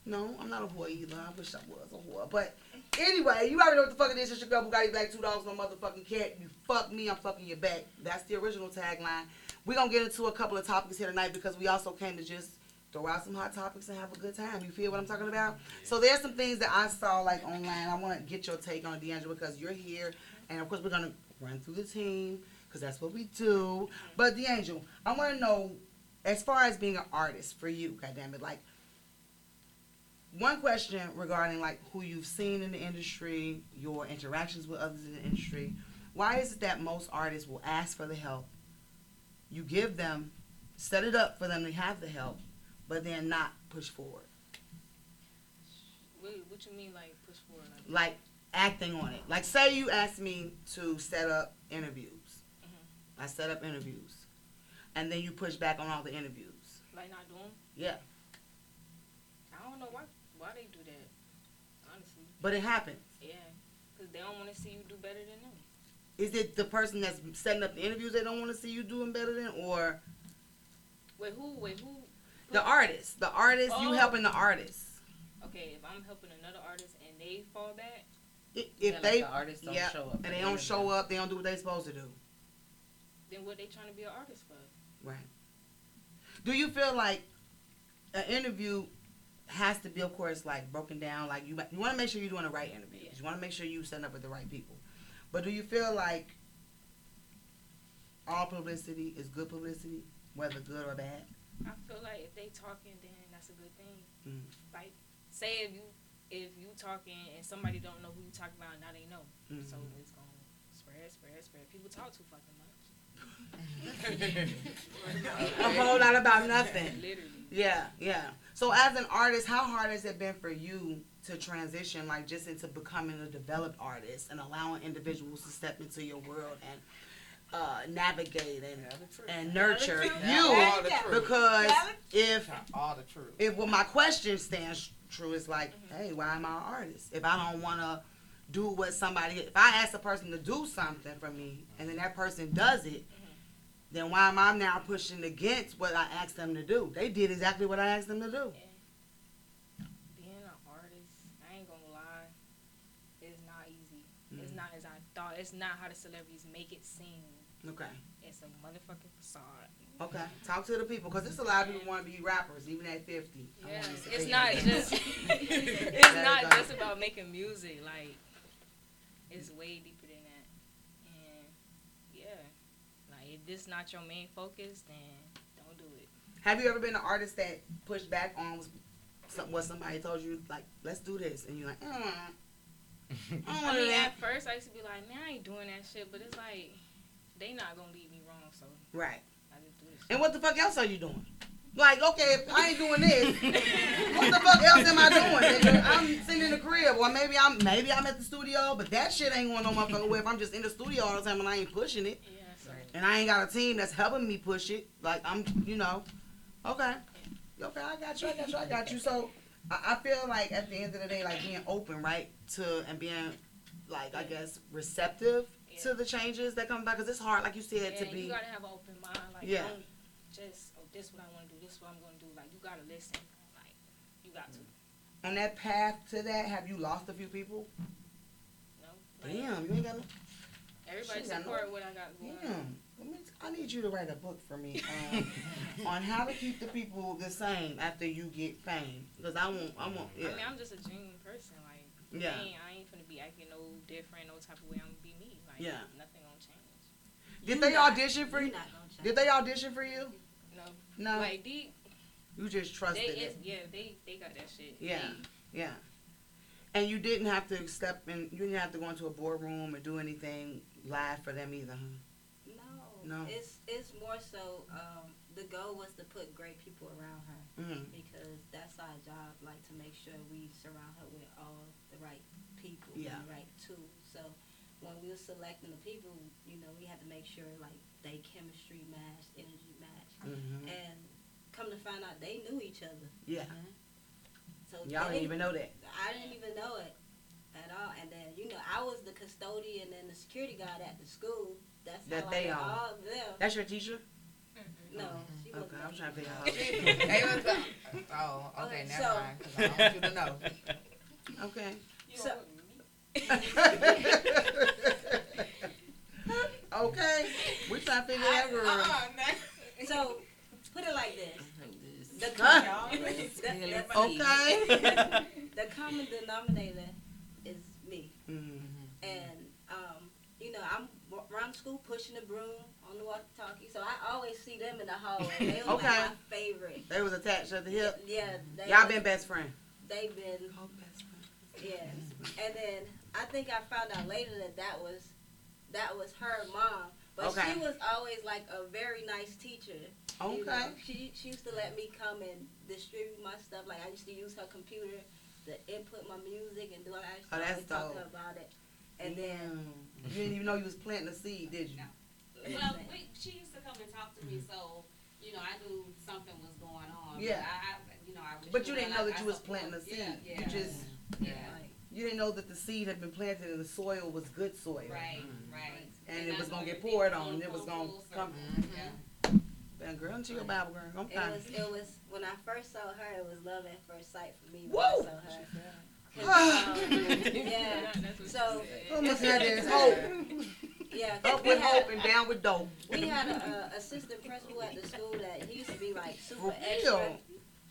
No, I'm not a whore either. I wish I was a whore. But anyway, you already know what the fuck it is. It's your girl Bugatti Black, two dollars no motherfucking cat. You fuck me, I'm fucking your back. That's the original tagline. We're gonna get into a couple of topics here tonight because we also came to just throw out some hot topics and have a good time. You feel what I'm talking about? So there's some things that I saw like online. I want to get your take on it, because you're here, and of course we're gonna run through the team because that's what we do. But D'Angelo, I want to know, as far as being an artist for you, goddamn it, like one question regarding like who you've seen in the industry, your interactions with others in the industry. Why is it that most artists will ask for the help? You give them set it up for them to have the help, but then not push forward, What, what you mean, like push forward? Like, like acting on it. Like say you asked me to set up interviews, Mhm. I set up interviews, and then you push back on all the interviews. like not doing? Yeah, I don't know why. Why they do that? Honestly, but it happens. yeah, because they don't want to see you do better than them. Is it the person that's setting up the interviews they don't want to see you doing better than, or Wait, who? Wait, who? the artist? The artist, you Oh. helping the artist. Okay, if I'm helping another artist and they fall back, If Yeah, like they the artists don't yeah, show up and they don't show up, they don't do what they're supposed to do. then what they trying to be an artist for? Right. Do you feel like an interview has to be, of course, like broken down? Like you, you want to make sure you're doing the right interviews. Yeah. You want to make sure you setting up with the right people. But do you feel like all publicity is good publicity, whether good or bad? I feel like if they talking, then that's a good thing. Mm. Like, say if you if you talking and somebody don't know who you talking about, now they know. So Mhm. it's gonna spread, spread, spread. People talk too fucking much. *laughs* A whole lot about nothing. *laughs* Literally. Yeah, yeah. So as an artist, how hard has it been for you to transition, like just into becoming a developed artist and allowing individuals to step into your world and uh, navigate and and nurture you? All the truth. Because if All the truth. if well, my question stands true, it's like, hey, why am I an artist? If I don't want to do what somebody, if I ask a person to do something for me and then that person does it, then why am I now pushing against what I asked them to do? They did exactly what I asked them to do. Being an artist, I ain't gonna lie, it's not easy. It's Mhm. not as I thought. It's not how the celebrities make it seem. Okay. It's a motherfucking facade. Okay. Talk to the people because there's a lot of people want to be rappers, even at 50. Yeah, it's not just *laughs* it's not go. just about making music. Like it's way deeper than that. And yeah, like if this not your main focus, then don't do it. Have you ever been an artist that pushed back on what somebody told you, like, let's do this, and you're like, mm, I I want to do mean, at first I used to be like, man, I ain't doing that shit, but it's like they not gonna lead me wrong, so Right. I just do this. And what the fuck else are you doing? Like, okay, if I ain't doing this, what the fuck else am I doing? *laughs* Nigga? I'm sitting in the crib, or maybe I'm maybe I'm at the studio, but that shit ain't going no motherfucker way if I'm just in the studio all the time and I ain't pushing it, Yeah, so and I ain't got a team that's helping me push it. Like I'm, you know, okay, okay, I got you, I got you, I got you. So I, I feel like at the end of the day, like being open, right, to and being like I guess receptive to the changes that come back, because it's hard, like you said, yeah, to be. you gotta have an open mind. Like Yeah. don't just oh this is what I wanna do, this is what I'm gonna do. Like you gotta listen. Like you got to. On that path to that, have you lost a few people? No. Damn, you ain't got no. Everybody Shit, support what I got going. Damn. I need you to write a book for me um, *laughs* on how to keep the people the same after you get fame. Because I want, I want, I mean, yeah, I'm just a genuine person. Like, Yeah. I ain't, gonna be acting no different, no type of way. I'm gonna be. Like, Yeah. nothing gonna change. Did they not- audition for you you? Did they audition for you? No, No, like they, you just trusted it's, it. yeah, they, they got that shit. Yeah, yeah. And you didn't have to step in. You didn't have to go into a boardroom or do anything live for them either, huh? No, No. It's it's more so. Um, the goal was to put great people around her Mm. because that's our job. Like to make sure we surround her with all the right people Yeah. and the right tools. So when we were selecting the people, you know, we had to make sure like they chemistry matched, energy matched, hmm and come to find out they knew each other. Yeah. So Y'all they- didn't even know that. I didn't even know it at all. And then, you know, I was the custodian and the security guard at the school. That's That how they I met all of them. That's your teacher? No, she wasn't. Okay, I'm trying to figure out. They was the- oh, okay, Okay, *laughs* never so- mind. 'cause I want you to know. Okay. So, *laughs* okay. We trying to figure out. Uh-uh, so put it like this. The, com- the, the, Okay. *laughs* the common denominator is me. Mhm. And, um, you know, I'm w- around school pushing the broom on the walkie-talkie. So I always see them in the hallway. They were Okay. like my favorite. They was attached at the hip. Yeah, they, Y'all been best friend. they've been Oh, best friends. Yes. And then I think I found out later that that was that was her mom. But Okay. she was always like a very nice teacher. You know, Okay. she she used to let me come and distribute my stuff. Like I used to use her computer to input my music and do all that. Oh, I that's used talk to dope. her about it. And then Mm. you didn't even know you was planting a seed, did you? No. Well, we, she used to come and talk to me, so you know I knew something was going on. Yeah. But I, I you know, I. wish But you didn't know I- that I you was planting a seed. Yeah, You yeah, just yeah. like, you didn't know that the seed had been planted and the soil was good soil. Right, right. And it was gonna get poured was on, it was gonna full come- circle. Yeah. Man, girl, into your Bible, girl. it Okay. was it was when I first saw her. It was love at first sight for me. When Woo! I saw her. 'Cause, um, *laughs* yeah. *laughs* That's what So she said. Miss Hernandez, hope. Yeah, Up we with had- hope and down with dope. We had a, a assistant principal at the school that he used to be like super For extra.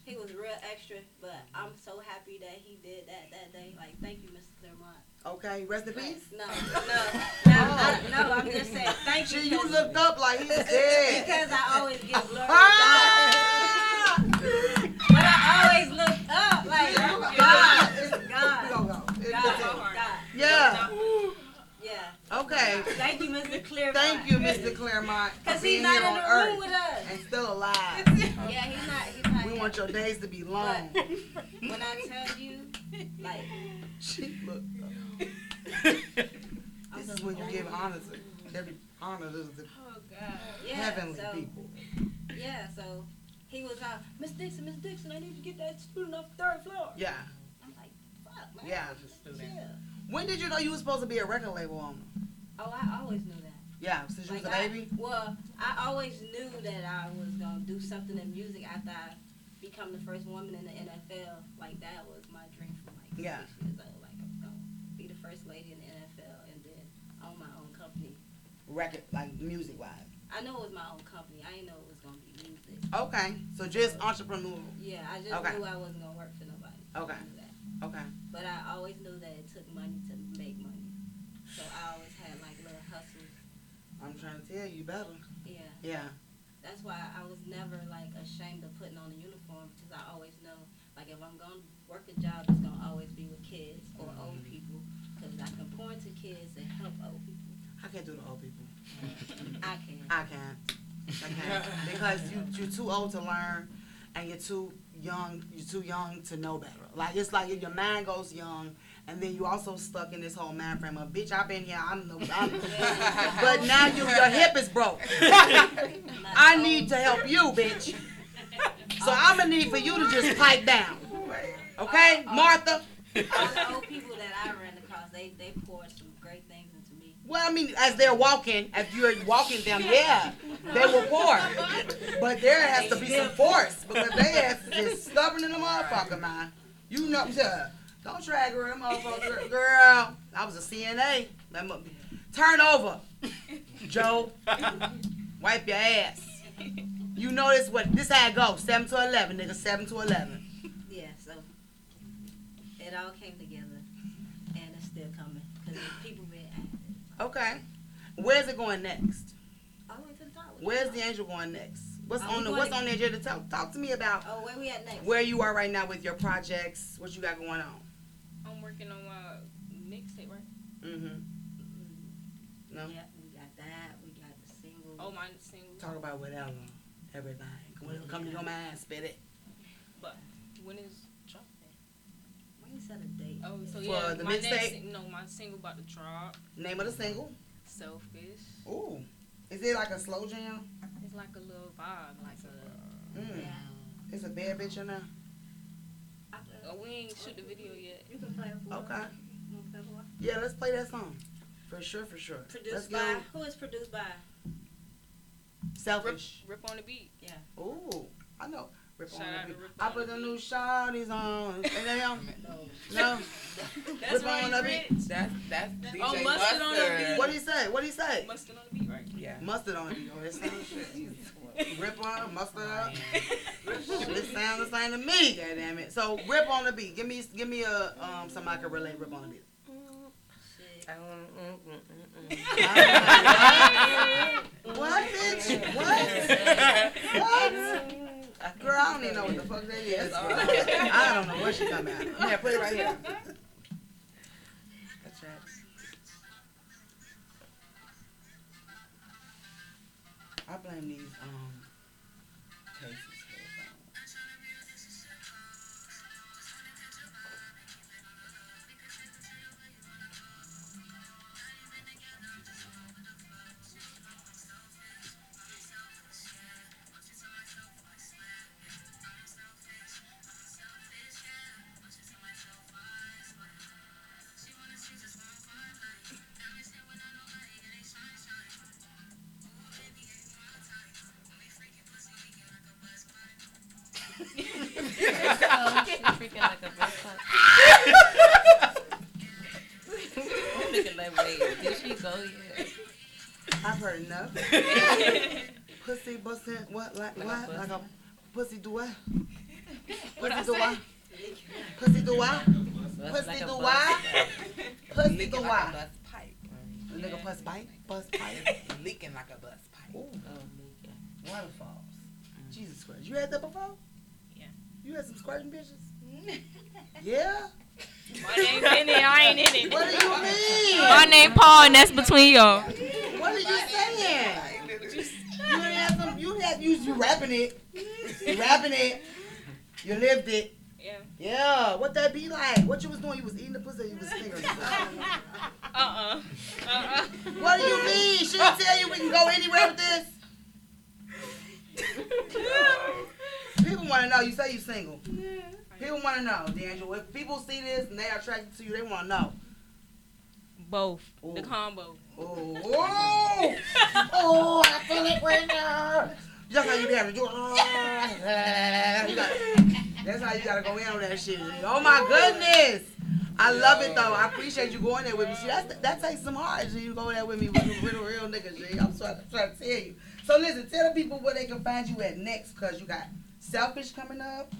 Real? He was real extra, but I'm so happy that he did that that day. Like, thank you, Mr. Claremont. Okay, rest in peace. No, no, no, I, no. I'm just saying thank you. Shit, you looked up like he was dead. because I always give glory to Ah! But I always look up like God, God, Go, go. It's God, okay. God. Yeah. Yeah. Okay. Thank you, Mr. Claremont. Thank you, Mr. Claremont, for Cause being he's not here in on the room with us. and still alive. *laughs* Yeah, he's not. He's not. We here. want your days to be long. When I tell you, like, She looked up. *laughs* This is when you give old. honor to every honor to the Oh God. Yeah, heavenly so, people. Yeah, so he was out. Miss Dixon, Miss Dixon, I need to get that student off the third floor. Yeah. I'm like, fuck, man. Yeah. Yeah. When did you know you were supposed to be a record label owner? Oh, I always knew that. Yeah, since you was a Like, I- baby. well, I always knew that I was gonna do something in music after I become the first woman in the NFL. Like that was my dream from like Yeah. six years old. Like I'm gonna be the first lady in the NFL and then own my own company. Record, like music wise. I know it was my own company. I didn't know it was gonna be music. Okay, so just entrepreneurial. Yeah, I just Okay. knew I wasn't gonna work for nobody. Okay. I knew that. Okay. But I always knew that it took money to make money. So I always had like little hustles. I'm trying to tell you better. Yeah. Yeah. That's why I was never like ashamed of putting on a uniform because I always know like if I'm gonna work a job, it's gonna always be with kids or old mm-hmm. people because I can point to kids and help old people. I can't do the old people. I can. I can't. I can't *laughs* because you you're too old to learn, and you're too young. You're too young to know better. Like it's like if your mind goes young, and then you also stuck in this whole mind frame of bitch. I've been here. I'm the. *laughs* I'm, but now you your hip is broke. *laughs* I need to help you, bitch. So oh. I'm gonna need for you to just pipe down. Okay, oh. Martha. All the old people that I ran across, they they poured some great things into me. Well, I mean, as they're walking, as you're walking them, yeah, they were pour. But there has to be some force because they ass is just stubborn in the motherfucker, man. You know, yeah. Don't drag her, motherfucker, girl. I was a CNA. Turn over, Joe. Wipe your ass. You know this what this how it goes. Seven to eleven, nigga. Seven to eleven. Yeah, so it all came together, and it's still coming because people been at it Okay. Where's it going next? all the way to the top. Where's the angel going next? What's Are on the What's to- on the agenda? Talk Talk to me about Oh, where we at next? where you are right now with your projects, what you got going on. I'm working on my mixtape, right? Mm-hmm. No. Yeah, we got that. We got the single. Oh, my single. Talk about whatever, everything. Whatever come to your mind, spit it. But when is dropping? When you set a date? Oh, so For yeah, the my next mixtape? no, my single about to drop. Name of the single. Selfish. Ooh. Is it like a slow jam? It's like a little vibe, like a. Mm. Yeah. It's a bad bitch in there. I, Oh, we ain't shoot the video yet. you can play it for Okay. You play for? Yeah, let's play that song. For sure, for sure. let's Produced go. by who is produced by? Rip, Selfish. rip on the beat. Yeah. Ooh. I know. Rip Shout on the to beat. Rip I put the the new shawties on. Ain't that him? No. No. That's Rip right, on the Rich. That's that's DJ Oh, mustard on the beat. What he say? What he say? Mustard on the beat, right? Yeah. Mustard on it. Oh, *laughs* that shit. Rip on, mustard up. *laughs* It sounds the same to me. God damn it. So rip on the beat. Give me, give me a um somebody can relate rip on the beat. What bitch? What? *laughs* What? Girl, I don't even know what the fuck that is. I don't know what she coming out. Yeah, put it right here. That's right. I blame these pussy busting, what, like, Like what? pussy. Like a pussy do what? What *laughs* Pussy do what? Pussy do what? Bust Pussy like a do bus what? pipe. Pussy Leaking do like a what? bus pipe. Nigga bust pipe, bust *laughs* pipe. Leaking like a bus pipe. Oh, waterfalls. Mm. Jesus Christ. You had that before? Yeah. You had some squirting bitches? *laughs* Yeah? My name's in it. I ain't in it. What do you mean? My name Paul, and that's between y'all. What are you saying? You had some, you had, you, you rapping it. You rapping it. You lived it. Yeah. Yeah, what that be like? What you was doing? You was eating the pussy you was fingering the? *laughs* Uh-uh. Uh-uh. What do you mean? She didn't tell you we can go anywhere with this? People want to know. You say you single. Yeah. People want to know, D'Angelo. If people see this and they are attracted to you, they want to know. Both. The combo. Oh, *laughs* oh, oh, I feel it right now. Just how you be having to do. You got, that's how you gotta go in on that shit. Oh my goodness. I love it though. I appreciate you going there with me. See, that's, that takes some heart. G. You go there with me with a real, real nigga. G. I'm trying, trying to tell you. So listen, tell the people where they can find you at next, cause you got Selfish coming up.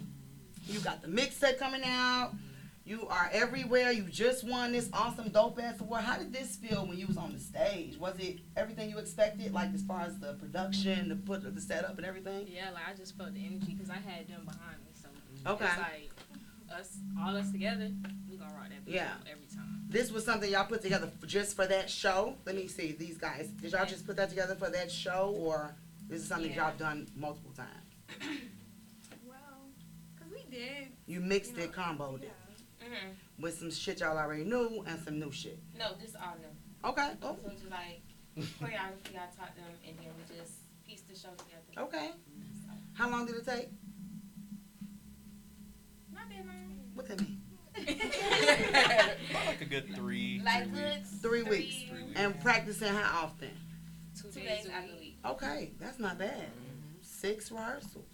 You got the mixtape coming out. You are everywhere. You just won this awesome dope ass award. How did this feel when you was on the stage? Was it everything you expected, like as far as the production, the put the setup and everything? Yeah, like I just felt the energy because I had them behind me. So Okay. it's like us, all us together, we gonna rock that Yeah. every time. This was something y'all put together just for that show. Let me see these guys. Did y'all just put that together for that show, or this is something Yeah. y'all done multiple times? *coughs* Well, cause we did. You mixed you know, it, comboed yeah. it Mm-hmm. with some shit y'all already knew and some new shit. No, this all new. Okay. Oh, So just like choreography, I taught them, and then we just pieced the show together. okay. How long did it take? Not that long. What that mean? like a good three. Like three weeks. Three weeks. Three weeks. And practicing how often? Two, two days, days a out of the week. week. Okay, that's not bad. Six rehearsals.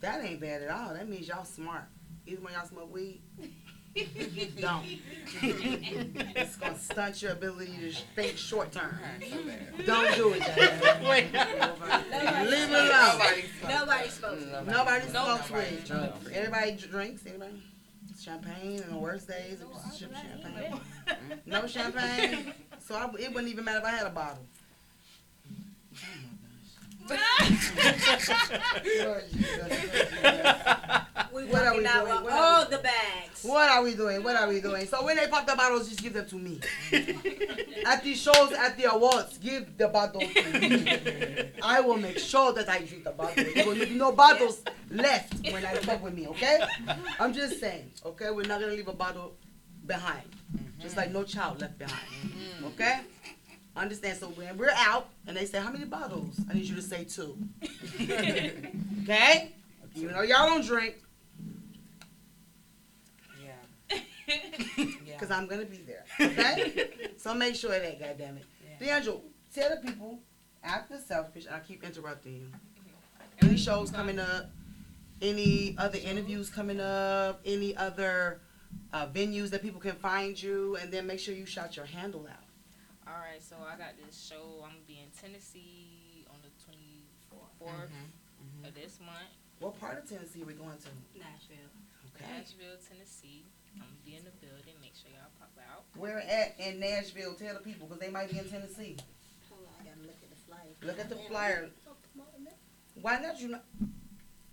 That ain't bad at all. That means y'all smart. Even when y'all smoke weed, don't. *laughs* it's gonna stunt your ability to sh- think short term. Don't do it. Wait. Leave it alone. Nobody spoke. Nobody smokes Nobody weed. smokes weed. Everybody dr- drinks. Anybody? Champagne in the worst days. It was ship champagne. No champagne. So I, it wouldn't even matter if I had a bottle. *laughs* Oh Lord Jesus, Lord Jesus. *laughs* We What are we doing? with What are all we- the bags. What are we doing? What are we doing? So when they pop the bottles, just give them to me. *laughs* at the shows, at the awards, give the bottles to me. I will make sure that I drink the bottle. There will be no bottles left when I fuck with me, okay? I'm just saying, okay? We're not gonna leave a bottle behind. Mm-hmm. Just like no child left behind. Mm-hmm. Okay? Understand? So when we're out and they say, How many bottles? I need you to say two. *laughs* okay? Even though y'all don't drink, Yeah. Because I'm gonna be there. *laughs* Okay? so make sure of that, goddammit. D'Angelo, tell the people after selfish, I keep interrupting you. Any shows coming up? Any other interviews coming up? Any other uh, venues that people can find you? And then make sure you shout your handle out. All right, so I got this show. I'm gonna be in Tennessee on the 24th Mm-hmm. of this month. What part of Tennessee are we going to? Nashville. Okay. Nashville, Tennessee. I'm gonna be in the building. Make sure y'all pop out. Where at in Nashville? Tell the people because they might be in Tennessee. Hold on, I gotta look at the flyer. Look at the flyer. Why not you not?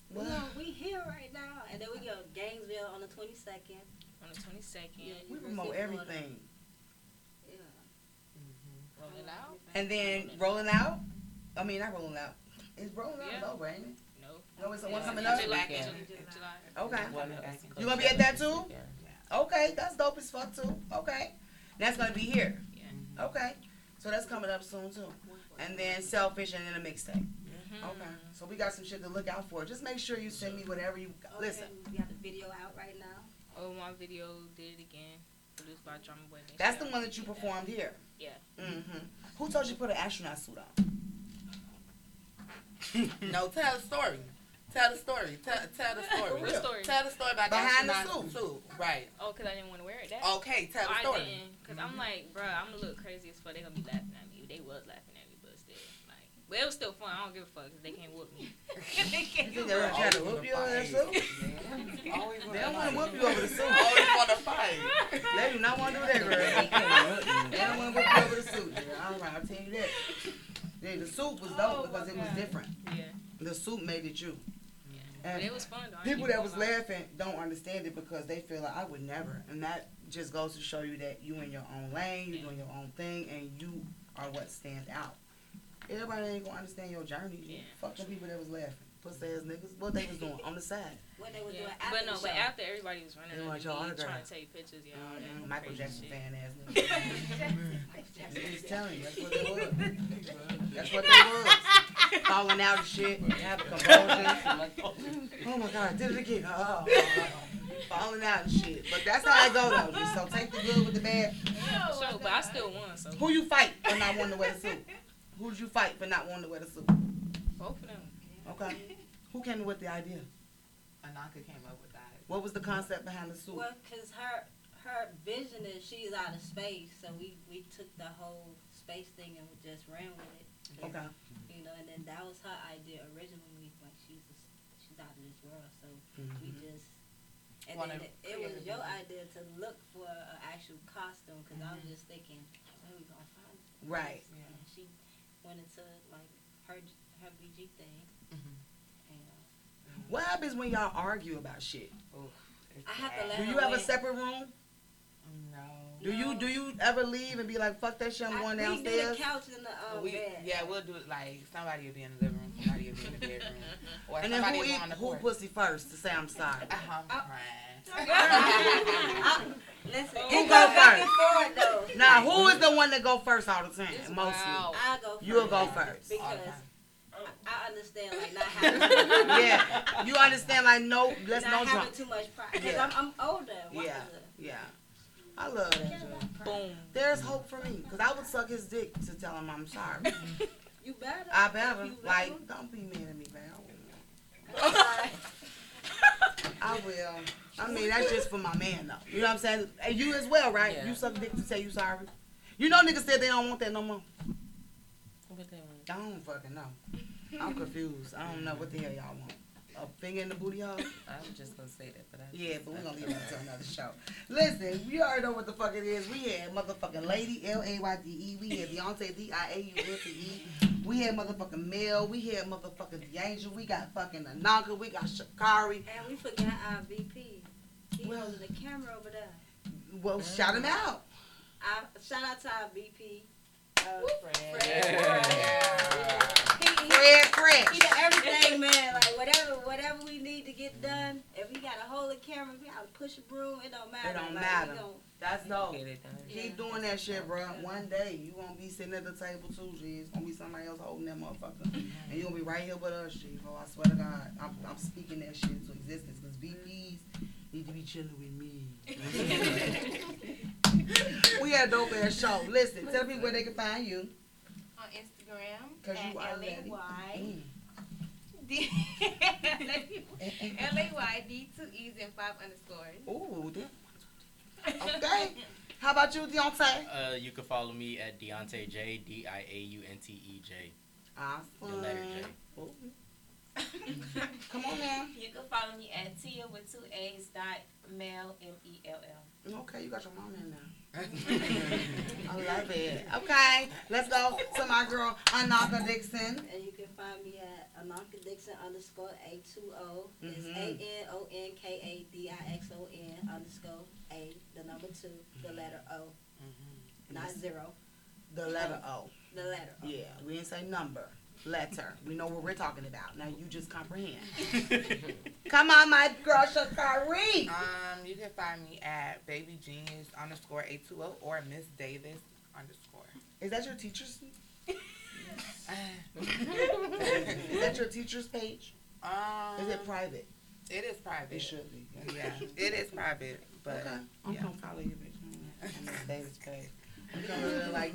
Well, No, we here right now, and then we go Gainesville on the twenty second. On the 22nd, Yeah. we promote everything. Yeah. roll it out. And then rolling out. I mean, not rolling out. It's rolling out Yeah. over, ain't it? No. No, it's the one Yeah, coming July, up. July, Yeah. July. Okay. One back in You gonna be at that too? Yeah. Okay, that's dope as fuck too. Okay, that's gonna be here. Yeah. Okay, so that's coming up soon too. And then selfish and then a mixtape. Mhm. Okay, so we got some shit to look out for. Just make sure you send me whatever you listen. Okay, we got the video out right now. Oh, my video did it again. Produced by Drumma Boy. Make That's the one that you check performed here. Yeah. Mm-hmm. Who told you to put an astronaut suit on? *laughs* No, tell a story. Tell the story. Tell, tell the story. What story? Tell the story about Behind the astronaut suit. Right. Oh, cause I didn't want to wear it. That. Okay, tell the I story. didn't, cause I'm like, bro, I'm gonna look crazy as fuck. They gonna be laughing at me. They was laughing at me, but still, like, but it was still fun. I don't give a fuck 'cause they can't whoop me. *laughs* they can't You think whoop they try to whoop you over that suit? They don't want to whoop you over the suit. Always want to fight. They do not want to do that, girl. They don't want to whip you over the suit. Girl. All right, I'll tell you that. Yeah, the suit was dope Oh, because it was God. different. Yeah, The suit made it you. But it was fun though. People that was laughing don't understand it because they feel like I would never, and that just goes to show you that you in your own lane, you're doing your own thing, and you are what stands out. Everybody ain't gonna understand your journey. Yeah. Fuck the people that was laughing, pussy ass niggas. What they was doing on the side. What they were Yeah. doing after But no, the but show. after everybody was running They up want to your autograph. trying to take pictures, yeah, all Mhm, that Michael Jackson shit. fan ass *laughs* niggas. I'm just telling you, that's what they was. *laughs* That's what they was. Falling out and shit, having convulsions. Oh my god, I did it again. Oh, oh, oh, oh. Falling out and shit. But that's how I go though. Just so take the good with the bad. Sure, but I still won, so Who you fight for not wanting to wear the suit? Who did you fight for not wanting to wear the suit? both of them. Okay. *laughs* Who came up with the idea? Anaka came up with that. What was the concept behind the suit? Well, cause her her vision is she's out of space, so we we took the whole space thing and we just ran with it. Okay. You know, and then that was her idea originally. Like she's a, she's out of this world, so we Mhm. just. And Wanna then it, it was your idea to look for an actual costume, cause I was just thinking, where we gonna find it? Right. And she went into like her her BG thing, Mhm. uh, What happens when y'all argue about shit? It's I have to let Do you have a separate room? No. Do you do you ever leave and be like, fuck that shit, I'm going I, we do downstairs? the couch in the um, we, bed. yeah, we'll do it like somebody will be in the living room, somebody will be in the bedroom, *laughs* or And then who will eat on the who pussy first to say I'm *laughs* sorry? Uh-huh, Uh, right. I- Listen, Who it go goes back first? and forth though. Now, who is the one that go first all the time? It's Mostly. wild. I go. First You'll go first. All the because time. I understand like not *laughs* having Yeah, you understand? Like no, let's not no having drunk. too much pride because Yeah. I'm, I'm older. Yeah, wiser. yeah. I love that. Boom. There's hope for me because I would suck his dick to tell him I'm sorry. *laughs* You better. I better. You better. Like, don't be mad at me, man. Alright. *laughs* I will. I mean, that's just for my man, though. You know what I'm saying? And you as well, right? Yeah. You suck dick to say you sorry. You know, niggas said they don't want that no more. What they want? I don't fucking know. I'm confused. I don't know what the hell y'all want. A finger in the booty hole? I was just gonna say that, but I Yeah, but we're gonna leave that to another show. Listen, we already know what the fuck it is. We had motherfucking Lady L A Y D E. We had Beyonce D I A U N C E. We had motherfucking Mel. We had motherfucking D'Angel. We got fucking Ananka. We got Shakari. And we forgot our VP. He Well- was the camera over there. Well, shout him out. I, shout out to our VP. Fred. Fred. He, he, Fred Fresh. he did everything, man. Like whatever, whatever we need to get done. If we got to hold a camera, we got to push a broom, it don't matter. It don't like, matter. We gon' That's dope. Get. Keep doing that shit, bro. One day you won't be sitting at the table too, G. It's gonna be somebody else holding that motherfucker, and you gonna be right here with us, G. Oh, I swear to God, I'm, I'm speaking that shit into existence because VPs need to be chilling with me. *laughs* *laughs* *laughs* we had a dope ass show. Listen, tell people where they can find you. On Instagram Cause you at are L A ready. Y Mm. D *laughs* L A Y D two E's and five underscores. Ooh. Okay. How about you, Diaunte? Uh, you can follow me at Diaunte J, D I A U N T E J, the Awesome. letter J. Ooh. Come on now. You can follow me at Tia with two A's dot Mel M E L L. Okay, you got your mom in now. *laughs* I love it. Okay, let's go to my girl Anaka Dixon. And you can find me at Ananka Dixon underscore A two O. It's Mhm. A N O N K A D I X O N underscore A, the number two, the letter O, not zero, The letter O. the letter O. Yeah, we didn't say number. Letter. We know what we're talking about. Now you just comprehend. *laughs* Come on, my girl Shakari. Um, you can find me at baby genius underscore eight two zero or Miss Davis underscore. Is that your teacher's? *laughs* Is that your teacher's page? Um, is it private? It is private. It should be. Yeah, it is private, but okay. I'm yeah. gonna follow you, bitch. Miss Davis page. You come in there like,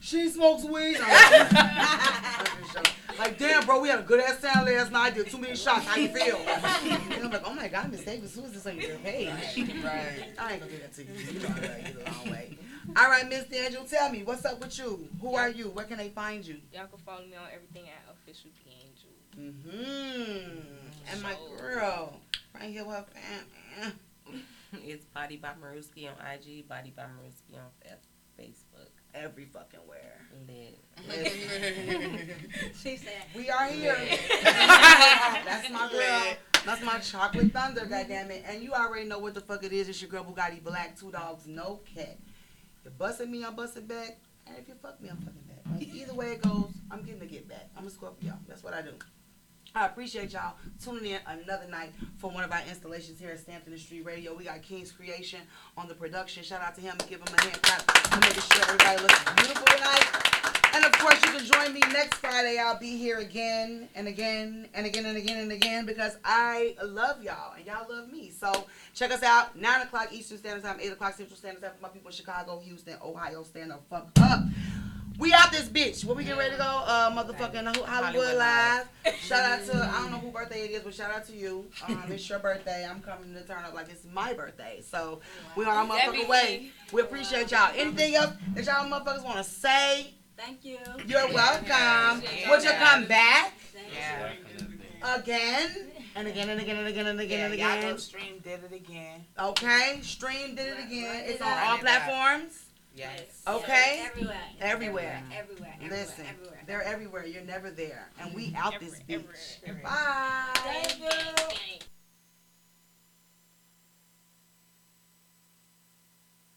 she smokes weed. *laughs* like, damn, bro, we had a good ass time last night. Did too many shots. How you feel? And I'm like, oh my god, Miss Davis, who is this on your page? Right. I ain't gonna do that to you. You know I love you the long way. All right, Miss Daniel, tell me what's up with you. Who are you? Where can they find you? Y'all can follow me on everything at official D Angel. Mm-hmm. And my girl, right here with her fam. it's Body by Maruski on IG, Body by Maruski on Fa- Facebook. Every fucking where. Lit. She said, We are here. *laughs* That's my girl. That's my chocolate thunder, goddammit. And you already know what the fuck it is. It's your girl Bugatti Black, two dogs, no cat. You're busting me, I'm busting back. And if you fuck me, I'm fucking back. Like, either way it goes, I'm getting to get back. I'm a Scorpio. That's what I do. I appreciate y'all tuning in another night for one of our installations here at Stampton Street Radio. We got King's Creation on the production. Shout out to him give him a hand clap for making sure everybody looks beautiful tonight. And of course, you can join me next Friday. I'll be here again and again and again and again and again because I love y'all and y'all love me. So check us out 9 o'clock Eastern Standard Time, 8 o'clock Central Standard Time for my people in Chicago, Houston, Ohio. Stand the fuck up. We out this bitch. When we get ready to go, uh, motherfucking Hollywood, Hollywood Live. Shout out to I don't know who birthday it is, but shout out to you. Um, *laughs* it's your birthday. I'm coming to turn up like it's my birthday. So we on our motherfucking way. We appreciate y'all. Anything else that y'all motherfuckers want to say? thank you. You're welcome. Would you come back Yeah. again and again and again and again and again and yeah, y'all go stream did it again. Okay, stream did it again. It's on all platforms. Yes. Okay. Everywhere. Everywhere. Everywhere. Everywhere. Listen, Everywhere. they're everywhere. You're never there, and we out this Everywhere, bitch. everywhere. Bye. Thank you. Gang.